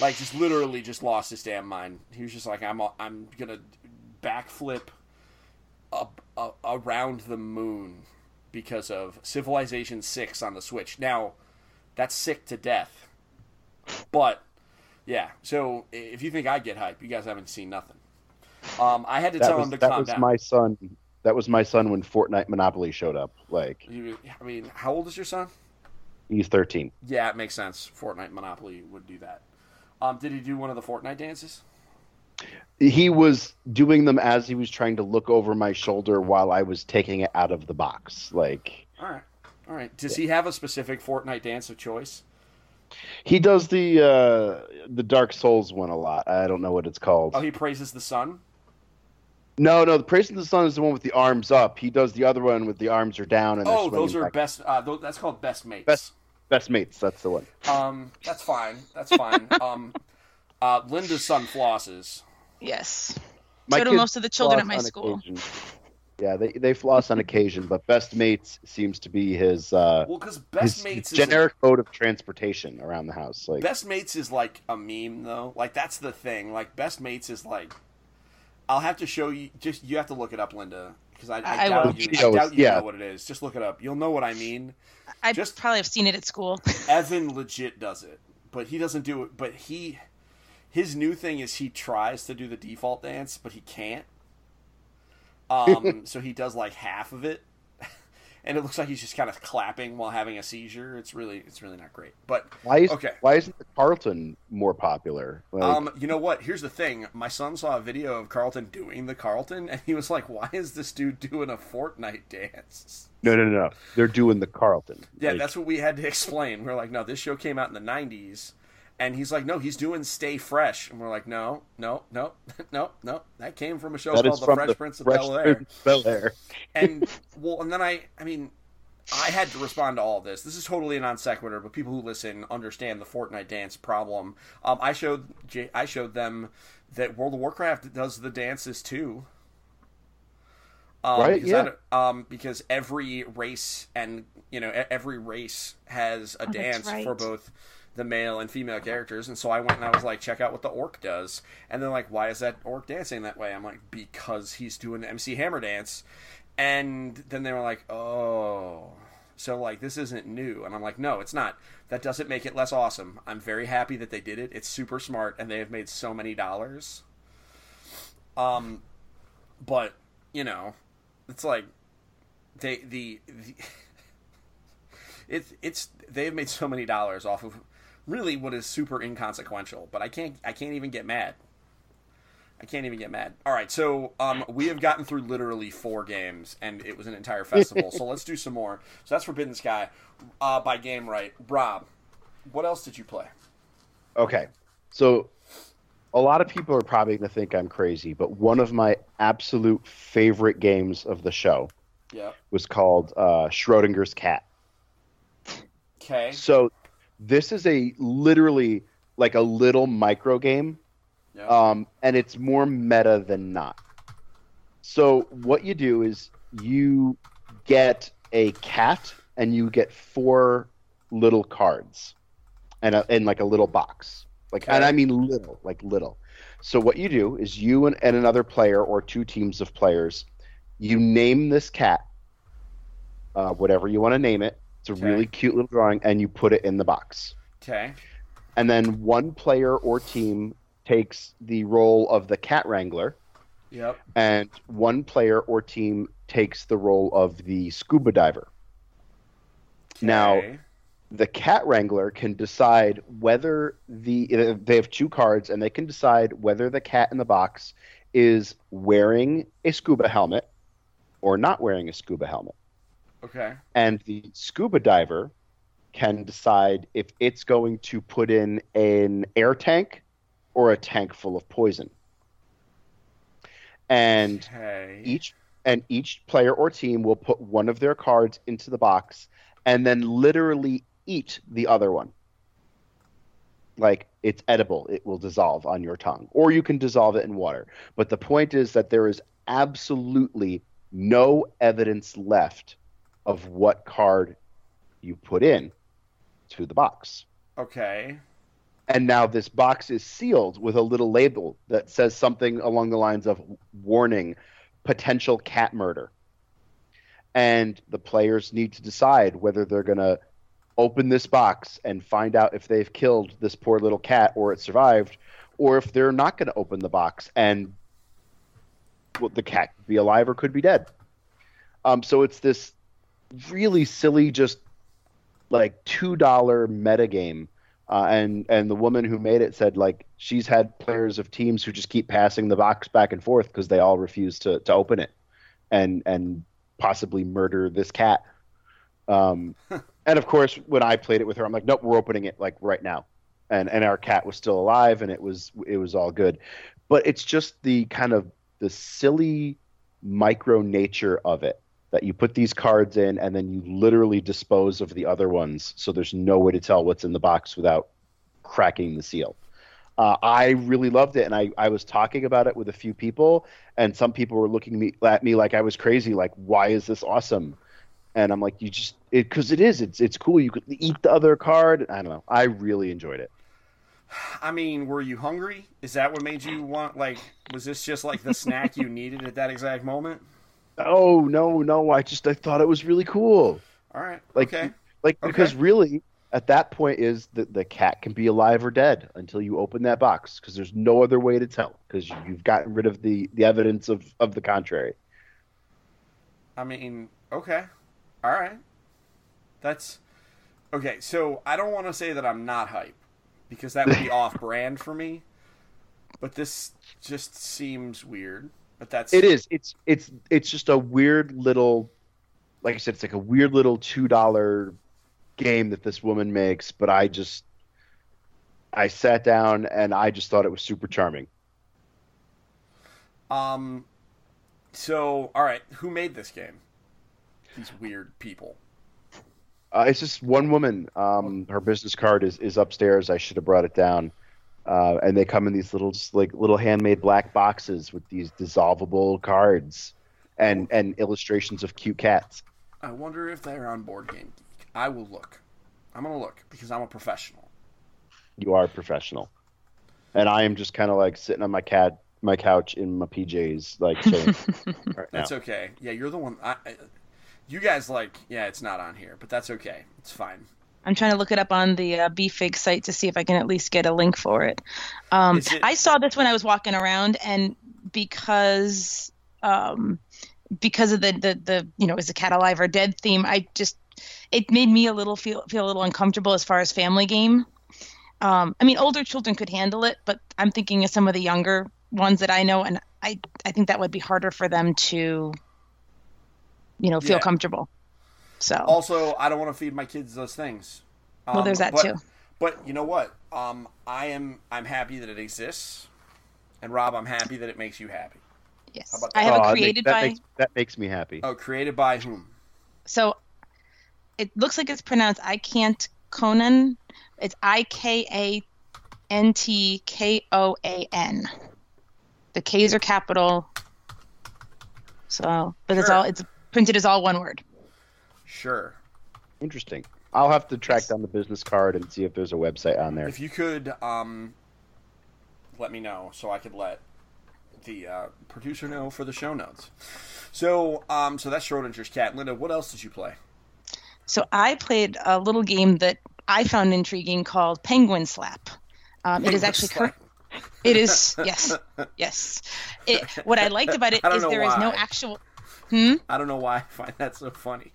Like just literally just lost his damn mind. He was just like, I'm I'm gonna backflip up, up around the moon because of Civilization Six on the Switch. Now, that's sick to death. But yeah, so if you think I get hype, you guys haven't seen nothing. Um, I had to that tell was, him to that calm was down. my son. That was my son when Fortnite Monopoly showed up. Like was- I mean, how old is your son? he's 13. Yeah, it makes sense. Fortnite Monopoly would do that. Um, did he do one of the Fortnite dances? He was doing them as he was trying to look over my shoulder while I was taking it out of the box. Like All right, all right. Does he have a specific Fortnite dance of choice? he does the uh, the Dark Souls one a lot. I don't know what it's called. Oh, he praises the sun. No, no, the Praising the Sun is the one with the arms up. He does the other one with the arms are down and Oh, those are back. best. Uh, th- that's called best mates. Best- best mates. That's the one. Um, that's fine. That's fine. um, uh, Linda's son flosses. Yes. My so do most of the children at my school. occasion. Yeah, they they floss on occasion, but best mates seems to be his uh, Well, because his best mates is generic mode of transportation around the house. Like best mates is like a meme though. Like that's the thing. Like best mates is like. I'll have to show you. Just you have to look it up, Linda, because I, I, I doubt you. I doubt you yeah. know what it is. Just look it up. You'll know what I mean. I Just- probably have seen it at school. Evan legit does it, but he doesn't do it. But he, his new thing is he tries to do the default dance, but he can't. Um, so he does like half of it, and it looks like he's just kind of clapping while having a seizure. It's really it's really not great. But Why is Okay. why isn't the Carlton more popular? Like, um, you know what? Here's the thing. My son saw a video of Carlton doing the Carlton, and he was like, "Why is this dude doing a Fortnite dance?" no, no, no, no. They're doing the Carlton. Yeah, Like, that's what we had to explain. We're like, no, this show came out in the '90s, and he's like, no, he's doing Stay Fresh, and we're like, no, no, no, no, no, that came from a show that called The Fresh the Prince of Fresh Bel Air. Bel-Air. and well, and then I, I mean, I had to respond to all this. This is totally a non sequitur, but people who listen understand the Fortnite dance problem. Um, I showed, I showed them that World of Warcraft does the dances too. Um, Right, because yeah. I um, because every race and you know e- every race has a that's dance right. for both the male and female characters, and so I went and I was like, check out what the orc does, and they're like, why is that orc dancing that way? I'm like, because he's doing the MC Hammer dance, and then they were like, oh. So like this isn't new, and I'm like, no, it's not. That doesn't make it less awesome. I'm very happy that they did it. It's super smart, and they have made so many dollars. Um, but you know, it's like they the, the it's it's they have made so many dollars off of really what is super inconsequential. But I can't I can't even get mad. I can't even get mad. All right, so um, we have gotten through literally four games, and it was an entire festival. so let's do some more. So that's Forbidden Sky uh, by Gamewright. Rob, what else did you play? Okay, so a lot of people are probably going to think I'm crazy, but one of my absolute favorite games of the show Yeah. was called uh, Schrodinger's Cat. Okay. So this is a literally like a little micro game, Yeah. um, and it's more meta than not. So what you do is you get a cat and you get four little cards, and a, in like a little box, like and I mean little, like little. So what you do is you and, and another player or two teams of players, you name this cat, uh, whatever you want to name it. It's a Okay. really cute little drawing, and you put it in the box Okay. and then one player or team takes the role of the cat wrangler Yep. and one player or team takes the role of the scuba diver Now- the cat wrangler can decide whether the they have two cards and they can decide whether the cat in the box is wearing a scuba helmet or not wearing a scuba helmet Okay. and the scuba diver can decide if it's going to put in an air tank or a tank full of poison. And Okay. each and each player or team will put one of their cards into the box and then literally eat the other one. Like it's edible, it will dissolve on your tongue, or you can dissolve it in water. But the point is that there is absolutely no evidence left of what card you put in to the box. Okay. And now this box is sealed with a little label that says something along the lines of warning potential cat murder. And the players need to decide whether they're going to open this box and find out if they've killed this poor little cat or it survived, or if they're not going to open the box and well, the cat could be alive or could be dead. Um, so it's this really silly, just like two dollar meta game. Uh, and and the woman who made it said like she's had players of teams who just keep passing the box back and forth because they all refuse to to open it, and and possibly murder this cat. Um, and of course, when I played it with her, I'm like, nope, we're opening it like right now, and and our cat was still alive, and it was it was all good. But it's just the kind of the silly micro nature of it that you put these cards in and then you literally dispose of the other ones. So there's no way to tell what's in the box without cracking the seal. Uh, i really loved it and I, I was talking about it with a few people and some people were looking me, at me like i was crazy like why is this awesome? And i'm like you just because it, is it's, it's cool. You could eat the other card. I don't know. I really enjoyed it. I mean, were you hungry? Is that what made you want like was this just like the snack you needed at that exact moment? Oh no no i just i thought it was really cool All right. Like, okay. Like Okay. because really at that point is that the cat can be alive or dead until you open that box because there's no other way to tell because you've gotten rid of the the evidence of of the contrary. I mean, okay. All right. That's okay. So I don't want to say that I'm not hype because that would be off brand for me. But this just seems weird. But that's It is. It's it's it's just a weird little, like I said, it's like a weird little two dollar game that this woman makes. But I just, I sat down and I just thought it was super charming. Um. So all right, who made this game? These weird people. Uh, it's just one woman. Um, her business card is, is upstairs. I should have brought it down. Uh, and they come in these little, just like little handmade black boxes with these dissolvable cards and and illustrations of cute cats. I wonder if they're on Board Game Geek. I will look. I'm gonna look because I'm a professional. You are a professional, and I am just kind of like sitting on my cat, my couch in my PJs, like chilling right now. That's okay. Yeah, you're the one. I, I, you guys like. Yeah, it's not on here, but that's okay. It's fine. I'm trying to look it up on the uh, BFig site to see if I can at least get a link for it. Um, it- I saw this when I was walking around, and because um, because of the, the the you know is the cat alive or dead theme, I just it made me a little feel feel a little uncomfortable as far as family game. Um, I mean, older children could handle it, but I'm thinking of some of the younger ones that I know, and I I think that would be harder for them to you know feel Yeah. comfortable. So Also, I don't want to feed my kids those things. well, Um, there's that but- too. But you know what? Um, I am. I'm happy that it exists, and Rob, I'm happy that it makes you happy. Yes, How about I have Oh, it that created makes, that by. makes that makes me happy. Oh, created by whom? So it looks like it's pronounced I can't Conan. It's I K A N T K O A N. The K's are capital. So, but it's all it's printed as all one word. Sure. Interesting. I'll have to track down the business card and see if there's a website on there. If you could, um, let me know so I could let the uh, producer know for the show notes. So, um, so that's Schrodinger's cat. Linda, what else did you play? So I played a little game that I found intriguing called Penguin Slap. Um, it is actually cur- it is yes yes. It, what I liked about it I don't is know there is no actual. Hmm. I don't know why I find that so funny.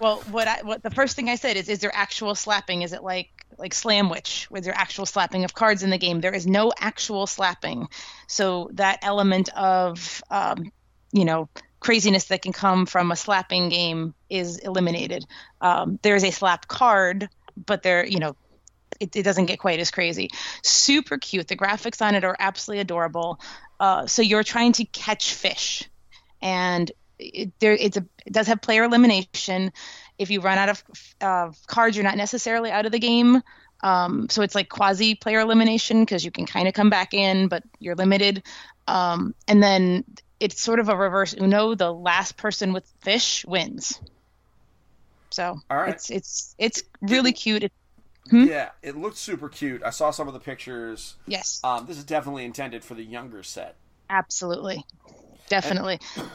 Well, what I what the first thing I said is, is there actual slapping? Is it like like Slamwich? Was there actual slapping of cards in the game? There is no actual slapping, so that element of um, you know craziness that can come from a slapping game is eliminated. Um, there is a slap card, but there you know it, it doesn't get quite as crazy. Super cute. The graphics on it are absolutely adorable. Uh, so you're trying to catch fish, and it, there it's a it does have player elimination. If you run out of uh, cards, you're not necessarily out of the game. Um, so it's like quasi player elimination because you can kind of come back in, but you're limited. Um, and then it's sort of a reverse Uno. The last person with fish wins. So right. it's it's it's really cute. It, Yeah, it looked super cute. I saw some of the pictures. yes, Um, this is definitely intended for the younger set, absolutely, definitely. and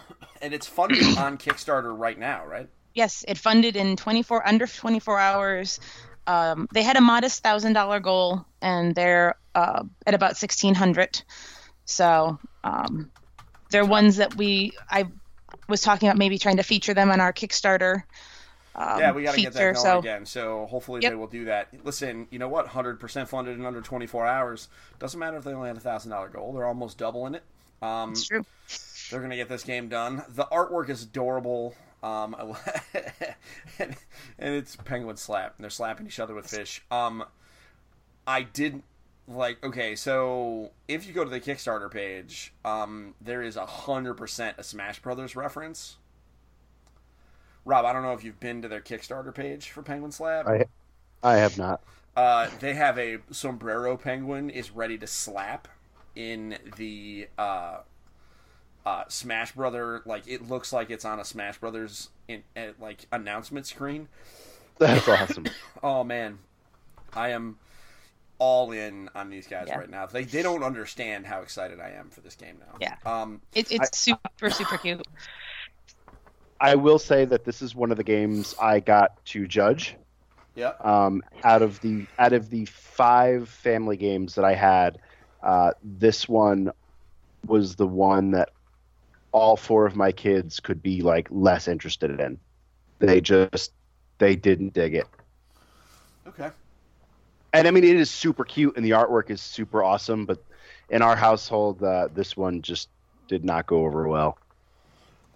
it's funded on Kickstarter right now, right? Yes, it funded in 24 under 24 hours. Um, they had a modest thousand dollar goal, and they're uh, at about 1600. So um, they're ones that we I was talking about maybe trying to feature them on our Kickstarter. Um, yeah, we got to get that going so again. So hopefully Yep. they will do that. Listen, you know what? Hundred percent funded in under twenty four hours. Doesn't matter if they only had a thousand dollar goal. They're almost doubling it. Um, it's true. They're gonna get this game done. The artwork is adorable. Um, and, and it's penguin slap. And they're slapping each other with fish. Um, I did like okay. So if you go to the Kickstarter page, um, there is a hundred percent a Smash Brothers reference. Rob, I don't know if you've been to their Kickstarter page for Penguin Slap. I I have not. Uh, they have a sombrero penguin is ready to slap in the uh, uh, Smash Brother. Like it looks like it's on a Smash Brothers in, uh, like announcement screen. That's awesome. Oh man, I am all in on these guys Yeah. right now. They they don't understand how excited I am for this game now. Yeah. Um. It, it's super super cute. I will say that this is one of the games I got to judge. Yeah. Um, out of the out of the five family games that I had, uh, this one was the one that all four of my kids could be like less interested in. they just they didn't dig it. Okay. And I mean, it is super cute, and the artwork is super awesome. But in our household, uh, this one just did not go over well.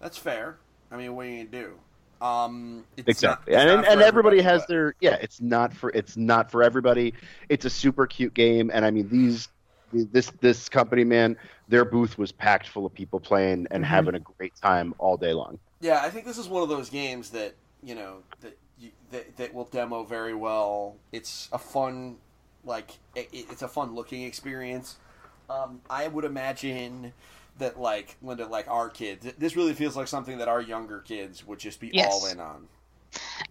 That's fair. I mean, what do you do? Um, it's exactly, not- and and for everybody has but- their yeah. It's not for it's not for everybody. It's a super cute game, and I mean these this this company man, their booth was packed full of people playing and Mm-hmm. having a great time all day long. Yeah, I think this is one of those games that you know that you, that, that will demo very well. It's a fun, like it, it's a fun looking experience. Um, I would imagine that like Linda, like our kids, this really feels like something that our younger kids would just be Yes. all in on.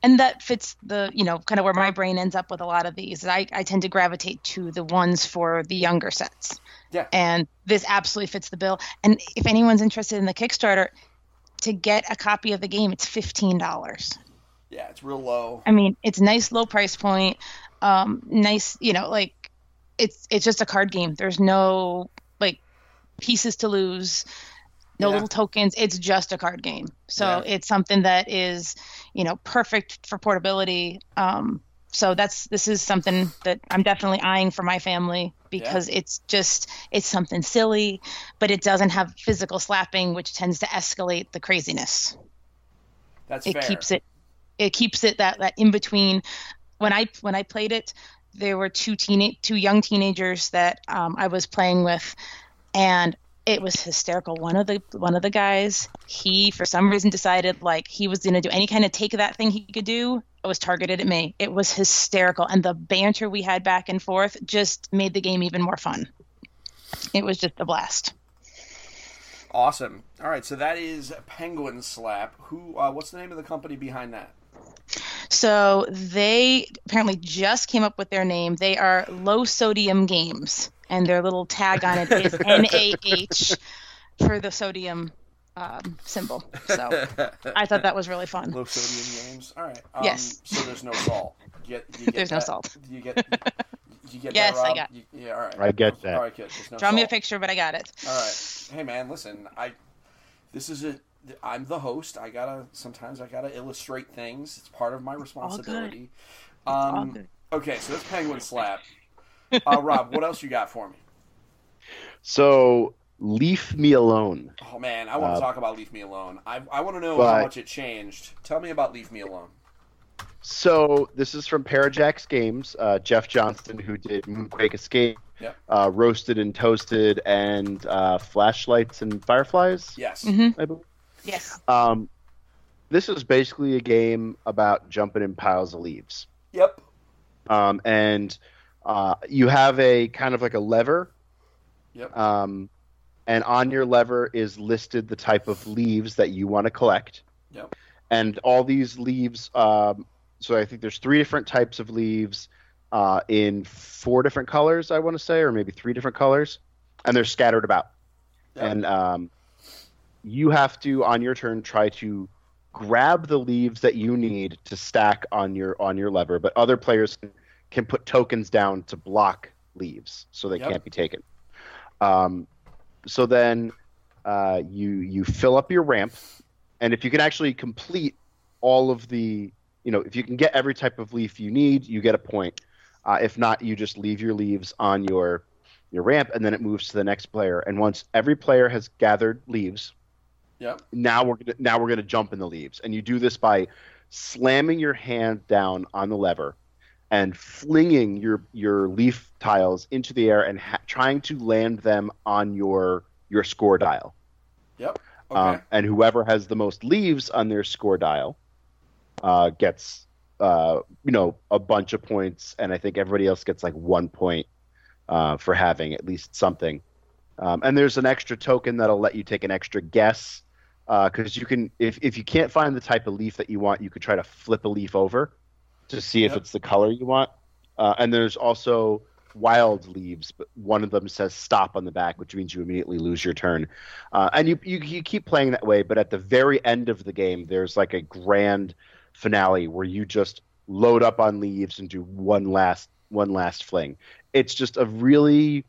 And that fits the you know kind of where my brain ends up with a lot of these. I, I tend to gravitate to the ones for the younger sets. Yeah. and this absolutely fits the bill. And if anyone's interested in the kickstarter to get a copy of the game it's $15 Yeah, it's real low. i mean it's nice low price point um nice you know like it's it's just a card game. There's no like pieces to lose no Yeah. little tokens it's just a card game so Yeah. it's something that is you know perfect for portability um so that's this is something that i'm definitely eyeing for my family because it's just it's something silly but it doesn't have physical slapping which tends to escalate the craziness That's it fair. keeps it it keeps it that that in between when i when i played it there were two teen two young teenagers that um, i was playing with and it was hysterical one of the one of the guys he for some reason decided like he was going to do any kind of take that thing he could do it was targeted at me it was hysterical and the banter we had back and forth just made the game even more fun it was just a blast Awesome. All right, so that is Penguin Slap. Who? Uh, what's the name of the company behind that? So they apparently just came up with their name. They are Low Sodium Games, and their little tag on it is NaH for the sodium um, symbol. So I thought that was really fun. Low sodium games. All right. Um, Yes. So there's no salt. You get, you get There's no salt. You get. You get Yes, that, I got- You- yeah. All right. I get that. All right, good. There's no Draw me a picture, but I got it. All right. Hey, man. Listen. I. This is a. I'm the host. I gotta. Sometimes I gotta illustrate things. It's part of my responsibility. all good. Um. good. Okay. So that's penguin slap. Uh, Rob, what else you got for me? So leave me alone. Oh man, I want to Uh, talk about Leave Me Alone. I I want to know but- how much it changed. Tell me about Leave Me Alone. So this is from Parajax Games, uh, Jeff Johnston, who did Moonquake Escape, Yep. uh, Roasted and Toasted, and uh, Flashlights and Fireflies. Yes. hmm I believe. Yes. Um, this is basically a game about jumping in piles of leaves, Yep. um, and uh, you have a kind of like a lever, Yep. um, and on your lever is listed the type of leaves that you want to collect. Yep. And all these leaves, um, so I think there's three different types of leaves uh, in four different colors, I want to say, or maybe three different colors, and they're scattered about. Yep. And um, you have to, on your turn, try to grab the leaves that you need to stack on your on your lever, but other players can, put tokens down to block leaves so they Yep. can't be taken. Um, so then uh, you you fill up your ramp, and if you can actually complete all of the, you know, if you can get every type of leaf you need, you get a point. Uh, if not, you just leave your leaves on your your ramp, and then it moves to the next player. And once every player has gathered leaves, Yep. now we're gonna, now we're gonna jump in the leaves, and you do this by slamming your hand down on the lever and flinging your your leaf tiles into the air and ha- trying to land them on your your score dial. Yep. Okay. Um, and whoever has the most leaves on their score dial uh, gets uh, you know a bunch of points, and I think everybody else gets like one point uh, for having at least something. Um, and there's an extra token that'll let you take an extra guess because you can if if you can't find the type of leaf that you want, you could try to flip a leaf over to see if Yep. it's the color you want. Uh, and there's also wild leaves, but one of them says stop on the back, which means you immediately lose your turn. Uh, and you, you you keep playing that way, but at the very end of the game, there's like a grand finale where you just load up on leaves and do one last one last fling. It's just a really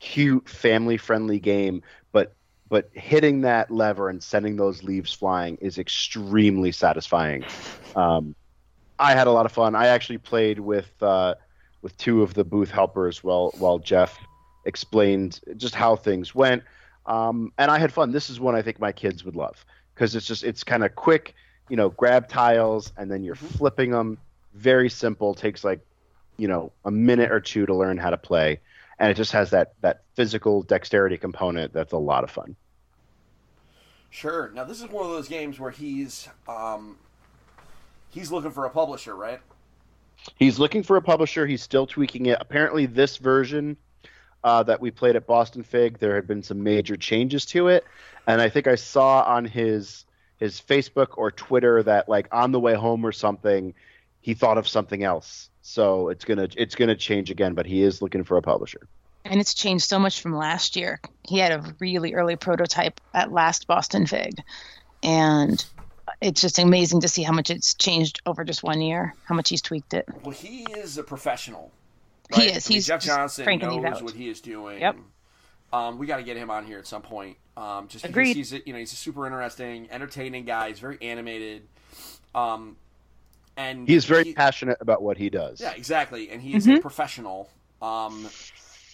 cute, family friendly game, but but hitting that lever and sending those leaves flying is extremely satisfying. Um, I had a lot of fun. I actually played with uh, with two of the booth helpers while while Jeff explained just how things went, um, and I had fun. This is one I think my kids would love because it's just it's kind of quick. You know, grab tiles and then you're Mhm. flipping them. Very simple. Takes like you know a minute or two to learn how to play, and it just has that that physical dexterity component that's a lot of fun. Sure. Now this is one of those games where he's um, he's looking for a publisher, right? He's looking for a publisher. He's still tweaking it. Apparently, this version uh, that we played at Boston Fig, there had been some major changes to it, and I think I saw on his his Facebook or Twitter that like on the way home or something, he thought of something else. So it's gonna it's gonna change again, but he is looking for a publisher. And it's changed so much from last year. He had a really early prototype at last Boston Fig. And it's just amazing to see how much it's changed over just one year, how much he's tweaked it. Well, he is a professional. He is. I mean, He's Jeff Johnson cranking these knows what he is doing. Yep. Um, we got to get him on here at some point. Um, just because Agreed. he's a, you know he's a super interesting, entertaining guy. He's very animated. Um, and he's very he- passionate about what he does. Yeah, exactly. And he is a Mhm. professional. Um,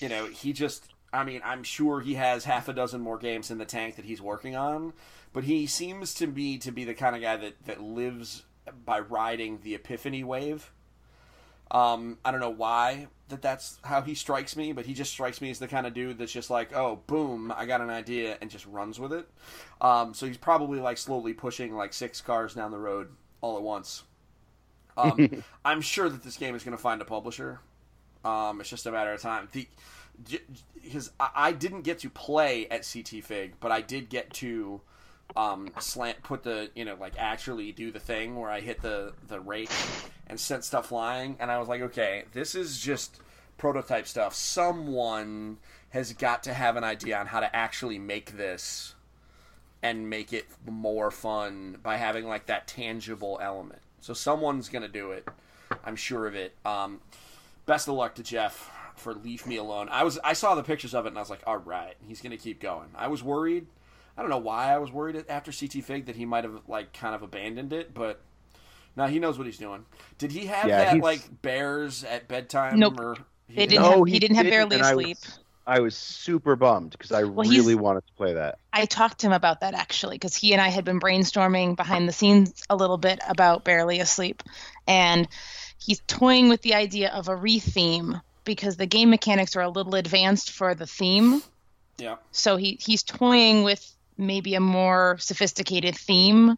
you know, he just, I mean, I'm sure he has half a dozen more games in the tank that he's working on, but he seems to be to be the kind of guy that that lives by riding the epiphany wave. Um, I don't know why that that's how he strikes me, but he just strikes me as the kind of dude that's just like, oh, boom, I got an idea, and just runs with it. Um, so he's probably like slowly pushing like six cars down the road all at once. Um, I'm sure that this game is going to find a publisher. Um, it's just a matter of time. The because I, I didn't get to play at CT Fig, but I did get to um, slant put the you know like actually do the thing where I hit the the rake and sent stuff flying, and I was like, okay, this is just prototype stuff. Someone has got to have an idea on how to actually make this and make it more fun by having like that tangible element. So someone's gonna do it. I'm sure of it. Um, best of luck to Jeff for Leave Me Alone. I was I saw the pictures of it and I was like, all right, he's gonna keep going. I was worried. I don't know why I was worried after CT Fig that he might have like kind of abandoned it, but now he knows what he's doing. Did he have Yeah, that he's- like bears at bedtime? Nope. Or They didn't? didn't No, have, he he didn't have didn't, barely and I asleep. was- I was super bummed because I Well, really wanted to play that. I talked to him about that actually because he and I had been brainstorming behind the scenes a little bit about Barely Asleep, and he's toying with the idea of a retheme because the game mechanics are a little advanced for the theme. Yeah, So he he's toying with maybe a more sophisticated theme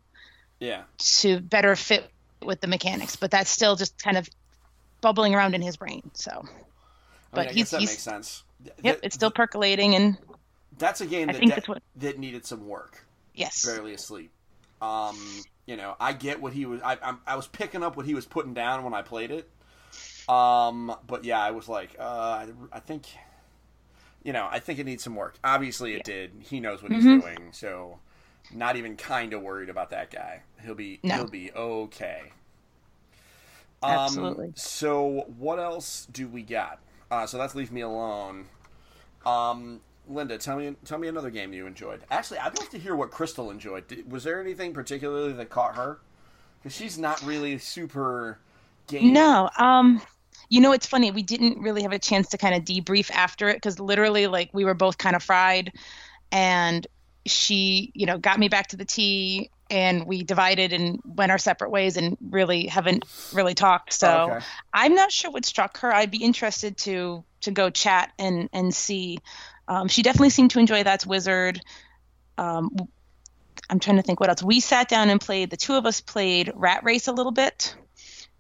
yeah. to better fit with the mechanics, but that's still just kind of bubbling around in his brain. So, I mean, But I guess he's- that he's- makes sense. Yep, th- it's still percolating, and that's a game I that that, what- that needed some work. yes, barely asleep. Um, you know, I get what he was. I, I'm, I was picking up what he was putting down when I played it. Um, but yeah, I was like, uh, I, I think, you know, I think it needs some work. Obviously, it did. He knows what he's Mhm. doing, so not even kind of worried about that guy. He'll be No. he'll be okay. Um, Absolutely. So what else do we got? Uh, so that's leave me alone. Um, Linda, tell me tell me another game you enjoyed. Actually, I'd like to hear what Crystal enjoyed. Did, was there anything particularly that caught her? Because she's not really super game. No, um, you know, it's funny. We didn't really have a chance to kind of debrief after it because literally, like, we were both kind of fried, and she, you know, got me back to the tea, and we divided and went our separate ways, and really haven't really talked. So Oh, okay. I'm not sure what struck her. I'd be interested to to go chat and and see. Um, she definitely seemed to enjoy that's Wizard. Um, I'm trying to think what else. We sat down and played. The two of us played Rat Race a little bit,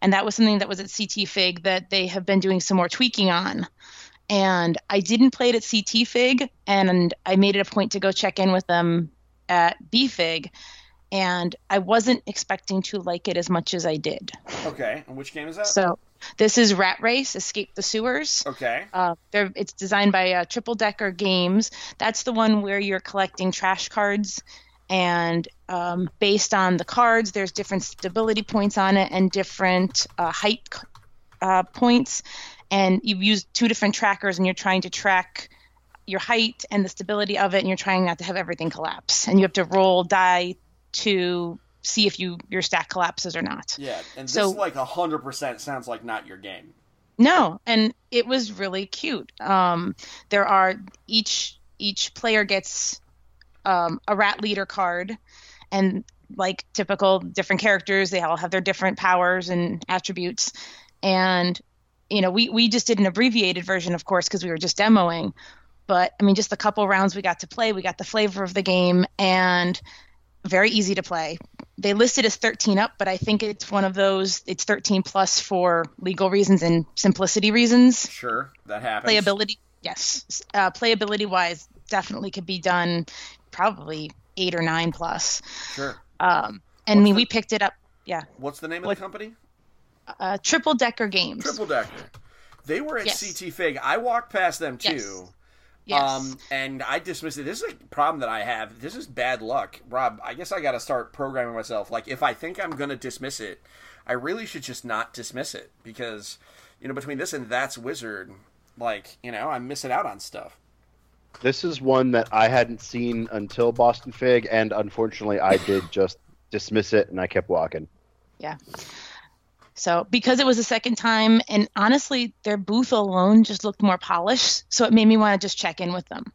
and that was something that was at CT Fig that they have been doing some more tweaking on. And I didn't play it at CT Fig, and I made it a point to go check in with them at B Fig, and I wasn't expecting to like it as much as I did. Okay. And which game is that? So this is Rat Race: Escape the Sewers. okay. Uh, it's designed by uh, Triple Decker Games. That's the one where you're collecting trash cards, and um, based on the cards, there's different stability points on it and different uh, height uh, points. And you use two different trackers, and you're trying to track your height and the stability of it, and you're trying not to have everything collapse. And you have to roll die to see if you your stack collapses or not. Yeah, and this So- like hundred percent sounds like not your game. No, and it was really cute. Um, there are each each player gets um, a rat leader card, and like typical different characters, they all have their different powers and attributes. And you know, we we just did an abbreviated version, of course, because we were just demoing. But I mean, just a couple rounds we got to play, we got the flavor of the game, and very easy to play. They listed as 13 up, but I think it's one of those. It's 13 plus for legal reasons and simplicity reasons. Sure, that happens. Playability, yes. Uh, playability wise, definitely could be done probably eight or nine plus. Sure. Um, and mean, the- we picked it up. Yeah, What's the name of the company? uh, Triple Decker Games. Triple Decker. They were at Yes. CT Fig. I walked past them too. Yes. Yes. Um, and I dismissed it. This is a problem that I have. This is bad luck, Rob. I guess I got to start programming myself. Like, if I think I'm going to dismiss it, I really should just not dismiss it because, you know, between this and that's Wizard, like, you know, I'm missing out on stuff. This is one that I hadn't seen until Boston Fig, and unfortunately, I did just dismiss it and I kept walking. Yeah. So because it was the second time, and honestly, their booth alone just looked more polished, so it made me want to just check in with them.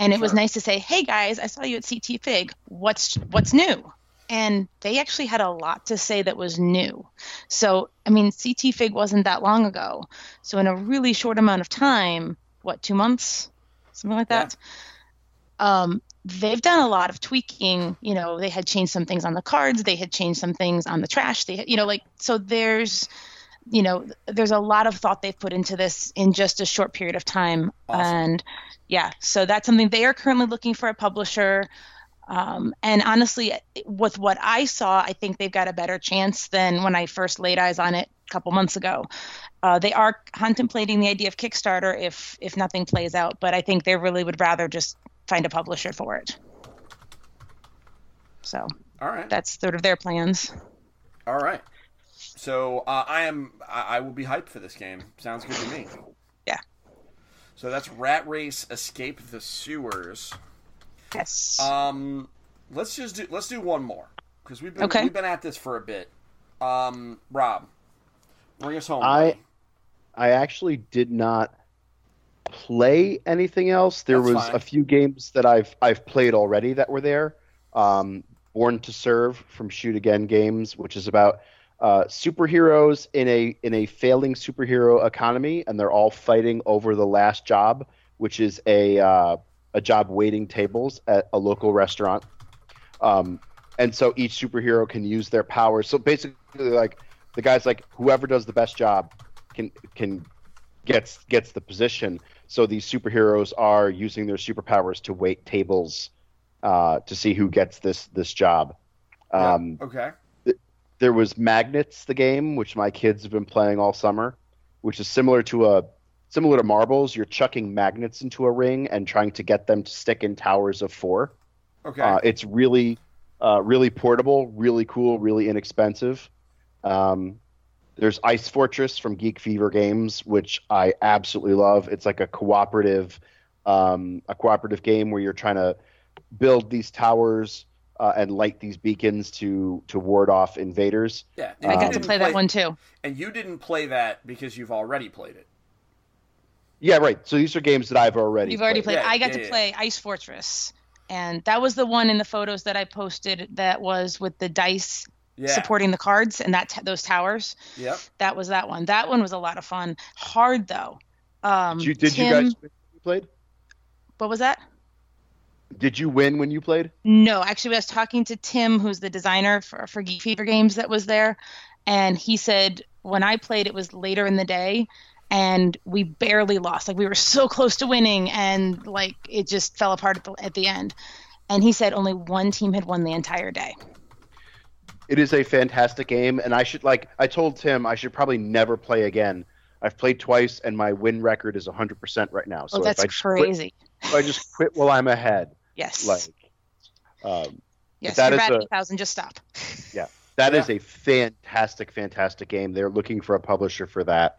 And it was nice to say, "Hey guys, I saw you at CT Fig. What's what's new?" And they actually had a lot to say that was new. So I mean, CT Fig wasn't that long ago. So in a really short amount of time, what two months, something like Yeah. that. Um, they've done a lot of tweaking. You know, they had changed some things on the cards. They had changed some things on the trash. They, you know, like so. There's, you know, there's a lot of thought they've put into this in just a short period of time. Awesome. And yeah, so that's something they are currently looking for a publisher. Um, and honestly, with what I saw, I think they've got a better chance than when I first laid eyes on it couple months ago. Uh, they are contemplating the idea of Kickstarter if if nothing plays out, but I think they really would rather just find a publisher for it. So All right. that's sort of their plans. All right. So uh, I am. I, I will be hyped for this game. Sounds good to me. Yeah. So that's Rat Race: Escape the Sewers. Yes. Um, let's just do let's do one more because we've been Okay. we've been at this for a bit. Um, Rob, bring us home. I-. I actually did not play anything else. There That's was fine. a few games that I've I've played already that were there. Um, Born to Serve from Shoot Again Games, which is about uh, superheroes in a in a failing superhero economy, and they're all fighting over the last job, which is a uh, a job waiting tables at a local restaurant. Um, and so each superhero can use their powers. So basically, like the guy's like, whoever does the best job can can gets gets the position. So these superheroes are using their superpowers to wait tables uh, to see who gets this this job. Yeah, Um, okay. there was Magnets, the game, which my kids have been playing all summer, which is similar to a similar to marbles. You're chucking magnets into a ring and trying to get them to stick in towers of four. Okay. Uh, it's really, uh, really portable, really cool, really inexpensive. Um, there's Ice Fortress from Geek Fever Games, which I absolutely love. It's like a cooperative, um, a cooperative game where you're trying to build these towers uh, and light these beacons to to ward off invaders. yeah. I you got to play that one too. and you didn't play that because you've already played it. Yeah, right. So these are games that I've already. You've already played. Yeah, I got yeah, to yeah. play Ice Fortress, and that was the one in the photos that I posted that was with the dice Yeah. supporting the cards and that t- those towers. Yep. That was that one. That one was a lot of fun. Hard though. Um, Did you, did Tim, you guys win you played? What was that? Did you win when you played? No, actually, I was talking to Tim, who's the designer for, for Geek Fever Games that was there, and he said when I played, it was later in the day, and we barely lost. Like we were so close to winning, and like it just fell apart at the, at the end. And he said only one team had won the entire day. It is a fantastic game, and I should like. I told Tim I should probably never play again. I've played twice, and my win record is 100% right now. So oh, that's if I just quit, crazy. if I just quit while I'm ahead, Yes. like, um, yes. that you're is at a- 8,000. Just stop. Yeah. That is Yeah. a fantastic, fantastic game. They're looking for a publisher for that.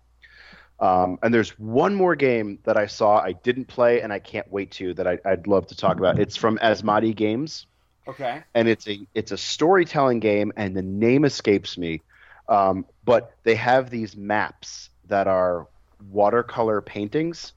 Um, and there's one more game that I saw I didn't play and I can't wait to that I, I'd love to talk about. It's from Asmati Games, Okay. and it's a it's a storytelling game, and the name escapes me. Um, but they have these maps that are watercolor paintings.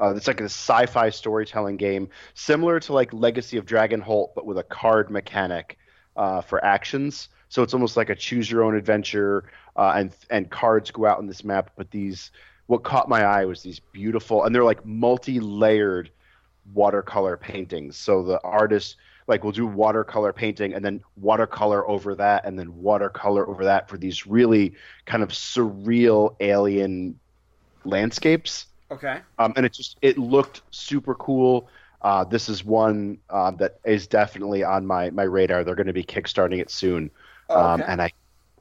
Uh, it's like a sci-fi storytelling game, similar to like Legacy of Dragonholt, but with a card mechanic uh, for actions. So it's almost like a choose your own adventure, uh, and and cards go out on this map. But these, what caught my eye was these beautiful, and they're like multi-layered watercolor paintings. So the artist like we'll do watercolor painting and then watercolor over that and then watercolor over that for these really kind of surreal alien landscapes. Okay. um, and it just it looked super cool. Uh, this is one uh, that is definitely on my my radar. They're going to be kickstarting it soon. Oh, um, and i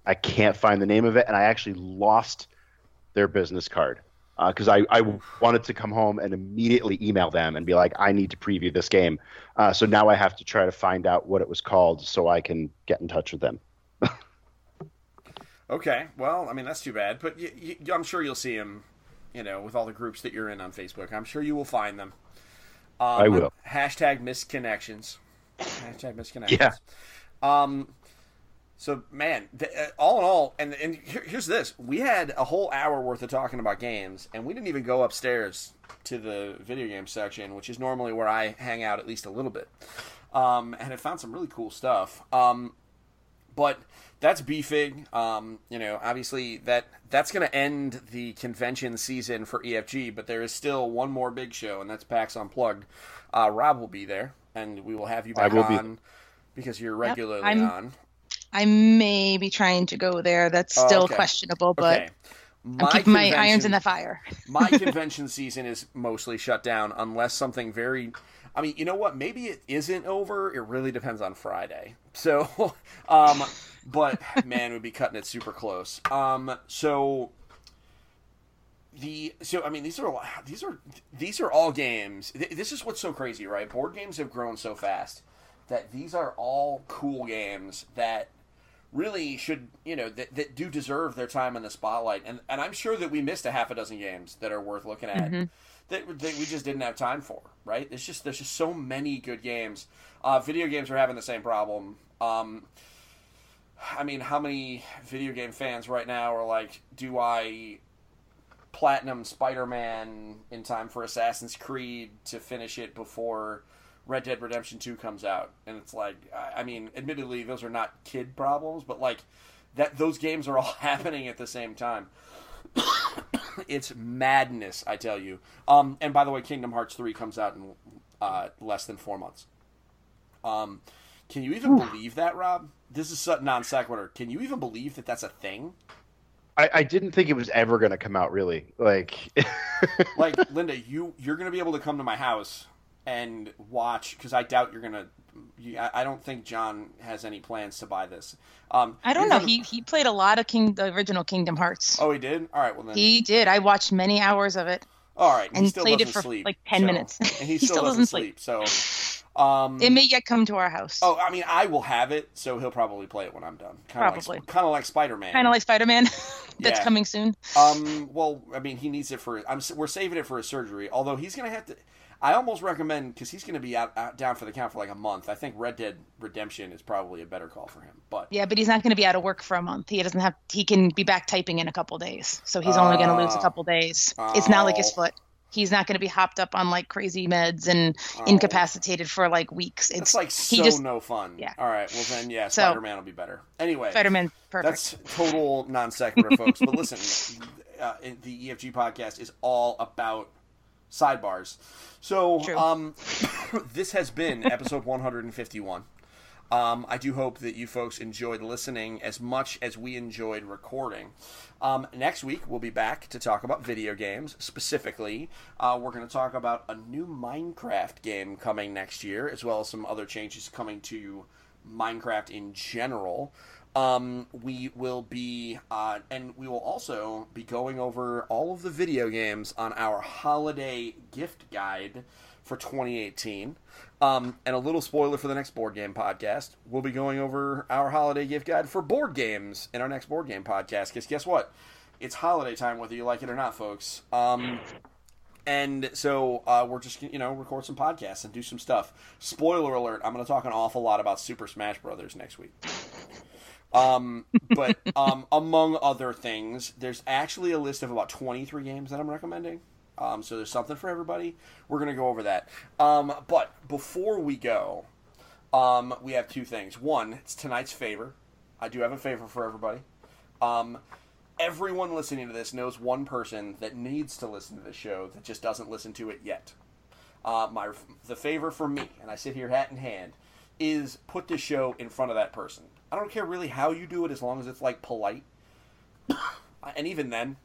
i can't find the name of it and i actually lost their business card because I, I wanted to come home and immediately email them and be like, I need to preview this game. Uh, so now I have to try to find out what it was called so I can get in touch with them. Okay. Well, I mean that's too bad, but y- y- I'm sure you'll see him. You know, with all the groups that you're in on Facebook, I'm sure you will find them. Um, I will. Hashtag misconnections. Hashtag misconnections. Yeah. Um. So man, th- uh, all in all, and and here, here's this: we had a whole hour worth of talking about games, and we didn't even go upstairs to the video game section, which is normally where I hang out at least a little bit. Um, and I found some really cool stuff. Um, but that's BFIG. Um, you know, obviously that that's going to end the convention season for EFG, but there is still one more big show, and that's PAX Unplugged. Uh, Rob will be there, and we will have you I back will be on because you're regularly I'm- on. I may be trying to go there. That's Oh, still okay. questionable, but Okay. I'm keeping my irons in the fire. my convention season is mostly shut down unless something very I mean, you know what? Maybe it isn't over. It really depends on Friday. So, um, but man, we'd be cutting it super close. Um, so the so I mean these are these are these are all games. This is what's so crazy, right? Board games have grown so fast that these are all cool games that really should you know that, that do deserve their time in the spotlight. And and i'm sure that we missed a half a dozen games that are worth looking at that, that we just didn't have time for right? It's just there's just so many good games. Uh, video games are having the same problem. Um, i mean how many video game fans right now are like do i platinum spider-man in time for assassin's creed to finish it before Red Dead Redemption 2 comes out, and it's like, I mean, admittedly, those are not kid problems, but like that, those games are all happening at the same time. it's madness, I tell you. Um, and by the way, Kingdom Hearts 3 comes out in uh, less than four months. Um, can you even believe that, Rob? This is non sequitur. Can you even believe that that's a thing? I, I didn't think it was ever going to come out, really. Like, like Linda, you you're gonna be able to come to my house and watch because I doubt you're gonna. You, I, I don't think John has any plans to buy this. Um, I don't know. gonna- He he played a lot of King the original Kingdom Hearts. Oh, he did. All right. Well then. He did. I watched many hours of it. all right. He and still played it for, sleep, like, 10 so- minutes. And he, He still, still doesn't, doesn't sleep. So. Um, It may yet come to our house. Oh, I mean, I will have it, so he'll probably play it when I'm done. Kinda Probably. like, kind of like Spider Man. kind of like Spider Man. That's Yeah. coming soon. Um. Well, I mean, he needs it for. I'm. We're saving it for his surgery. Although he's gonna have to. I almost recommend because he's gonna be out, out down for the count for like a month. I think Red Dead Redemption is probably a better call for him. But Yeah, but he's not going to be out of work for a month. He doesn't have. He can be back typing in a couple days, so he's only going to lose a Oh. couple days. It's not like his Oh. foot. He's not going to be hopped up on like crazy meds and Oh. incapacitated for like weeks. it's like so just no fun. Yeah. All right. Well then, yeah, So- Spider Man will be better. Anyway, Spider Man perfect. That's total non sequitur, folks. But listen, uh, the EFG podcast is all about sidebars. So, um, this has been episode 151. Um, I do hope that you folks enjoyed listening as much as we enjoyed recording. Um, next week, we'll be back to talk about video games. Specifically, uh, we're going to talk about a new Minecraft game coming next year, as well as some other changes coming to Minecraft in general. Um, we will be, uh, and we will also be going over all of the video games on our holiday gift guide for 2018. Um, and a little spoiler for the next board game podcast. We'll be going over our holiday gift guide for board games in our next board game podcast. Because guess what? it's holiday time, whether you like it or not, folks. Um, and so uh, we're just you know record some podcasts and do some stuff. Spoiler alert: I'm going to talk an awful lot about Super Smash Brothers next week. Um, but um, among other things, there's actually a list of about 23 games that I'm recommending. Um, so there's something for everybody. We're going to go over that. Um, but before we go, um, we have two things. One, it's tonight's favor. I do have a favor for everybody. Um, everyone listening to this knows one person that needs to listen to this show that just doesn't listen to it yet. Uh, my the favor for me, and I sit here hat in hand, is put this show in front of that person. I don't care really how you do it, as long as it's like polite. and even then,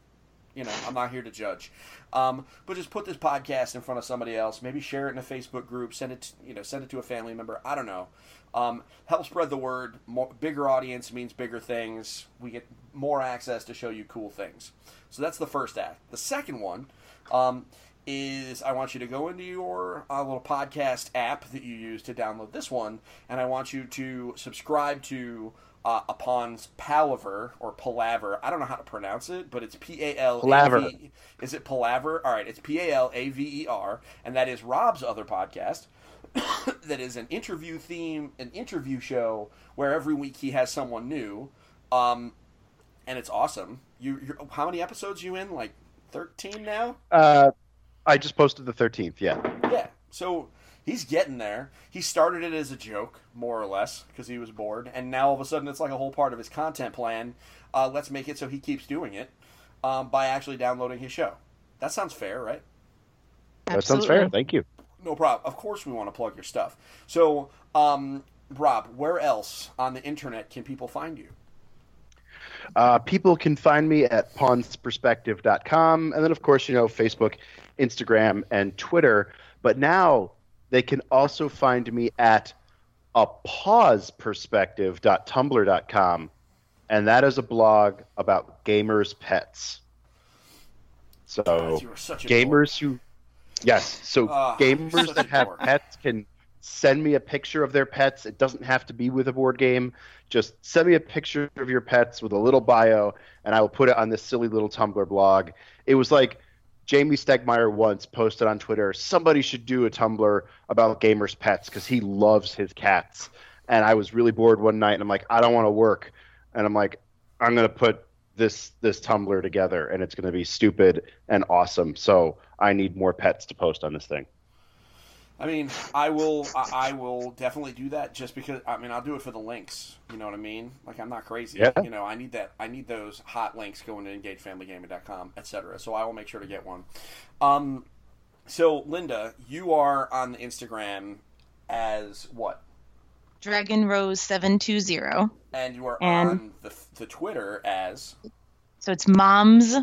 you know, I'm not here to judge. Um, but just put this podcast in front of somebody else. Maybe share it in a Facebook group. Send it, to, you know, send it to a family member. I don't know. Um, help spread the word. More, bigger audience means bigger things. We get more access to show you cool things. So that's the first act. The second one um, is I want you to go into your uh, little podcast app that you use to download this one, and I want you to subscribe to uh, a Pawn's Palaver or Palaver. I don't know how to pronounce it, but it's P A L. Palaver. Is it Palaver? All right, it's P A L A V E R, and that is Rob's other podcast. that is an interview theme, an interview show where every week he has someone new, um, and it's awesome. You, you're, how many episodes you in? Like thirteen now? Uh, I just posted the 13th. Yeah. Yeah. So he's getting there. He started it as a joke, more or less, because he was bored, and now all of a sudden it's like a whole part of his content plan. Uh, let's make it so he keeps doing it um, by actually downloading his show. That sounds fair, right? That sounds fair. Thank you. No problem. Of course, we want to plug your stuff. So, um, Rob, where else on the internet can people find you? Uh, people can find me at pawnsperspective.com. And then, of course, you know, Facebook, Instagram, and Twitter. But now they can also find me at a pawsperspective.tumblr.com. And that is a blog about gamers' pets. So, God, you are such a gamers who, yes, so Ah, gamers that have dork. pets can send me a picture of their pets. It doesn't have to be with a board game. Just send me a picture of your pets with a little bio, and I will put it on this silly little Tumblr blog. It was like Jamey Stegmaier once posted on Twitter, somebody should do a Tumblr about gamers' pets because he loves his cats. And I was really bored one night, and I'm like, I don't want to work, and I'm like, I'm gonna put this this Tumblr together, and it's gonna be stupid and awesome. So I need more pets to post on this thing. I mean, I will. I, I will definitely do that just because. I mean, I'll do it for the links. You know what I mean? Like, I'm not crazy. Yeah. You know, I need that. I need those hot links going to engagefamilygaming.com, etc. So I will make sure to get one. Um, so Linda, you are on the Instagram as what? Dragon Rose seven two zero. And you are And- on the the Twitter as So it's moms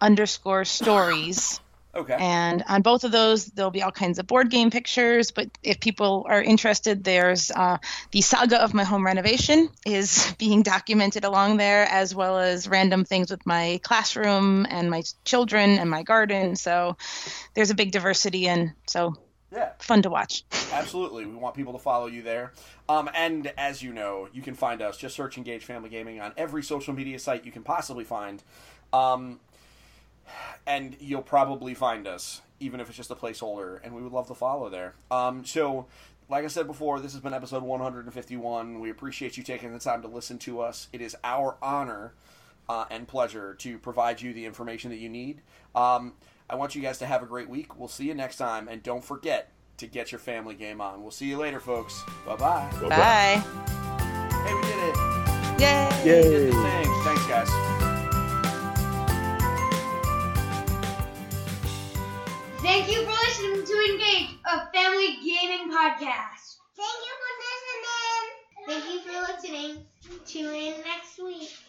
underscore stories. Okay. And on both of those, there'll be all kinds of board game pictures. But if people are interested, there's uh, the saga of my home renovation is being documented along there, as well as random things with my classroom and my children and my garden. So there's a big diversity, and so yeah. fun to watch. Absolutely. We want people to follow you there. Um, and as you know, you can find us. Just search Engage Family Gaming on every social media site you can possibly find. Um, and you'll probably find us, even if it's just a placeholder. And we would love to follow there. Um, so, like I said before, this has been episode 151. We appreciate you taking the time to listen to us. It is our honor uh, and pleasure to provide you the information that you need. Um, I want you guys to have a great week. We'll see you next time. And don't forget to get your family game on. We'll see you later, folks. Bye bye. Bye. Hey, we did it. Yay. Yay! Thanks. Thanks, guys. Thank you for listening to Engage, a family gaming podcast. Thank you for listening. Thank you for listening. Tune in next week.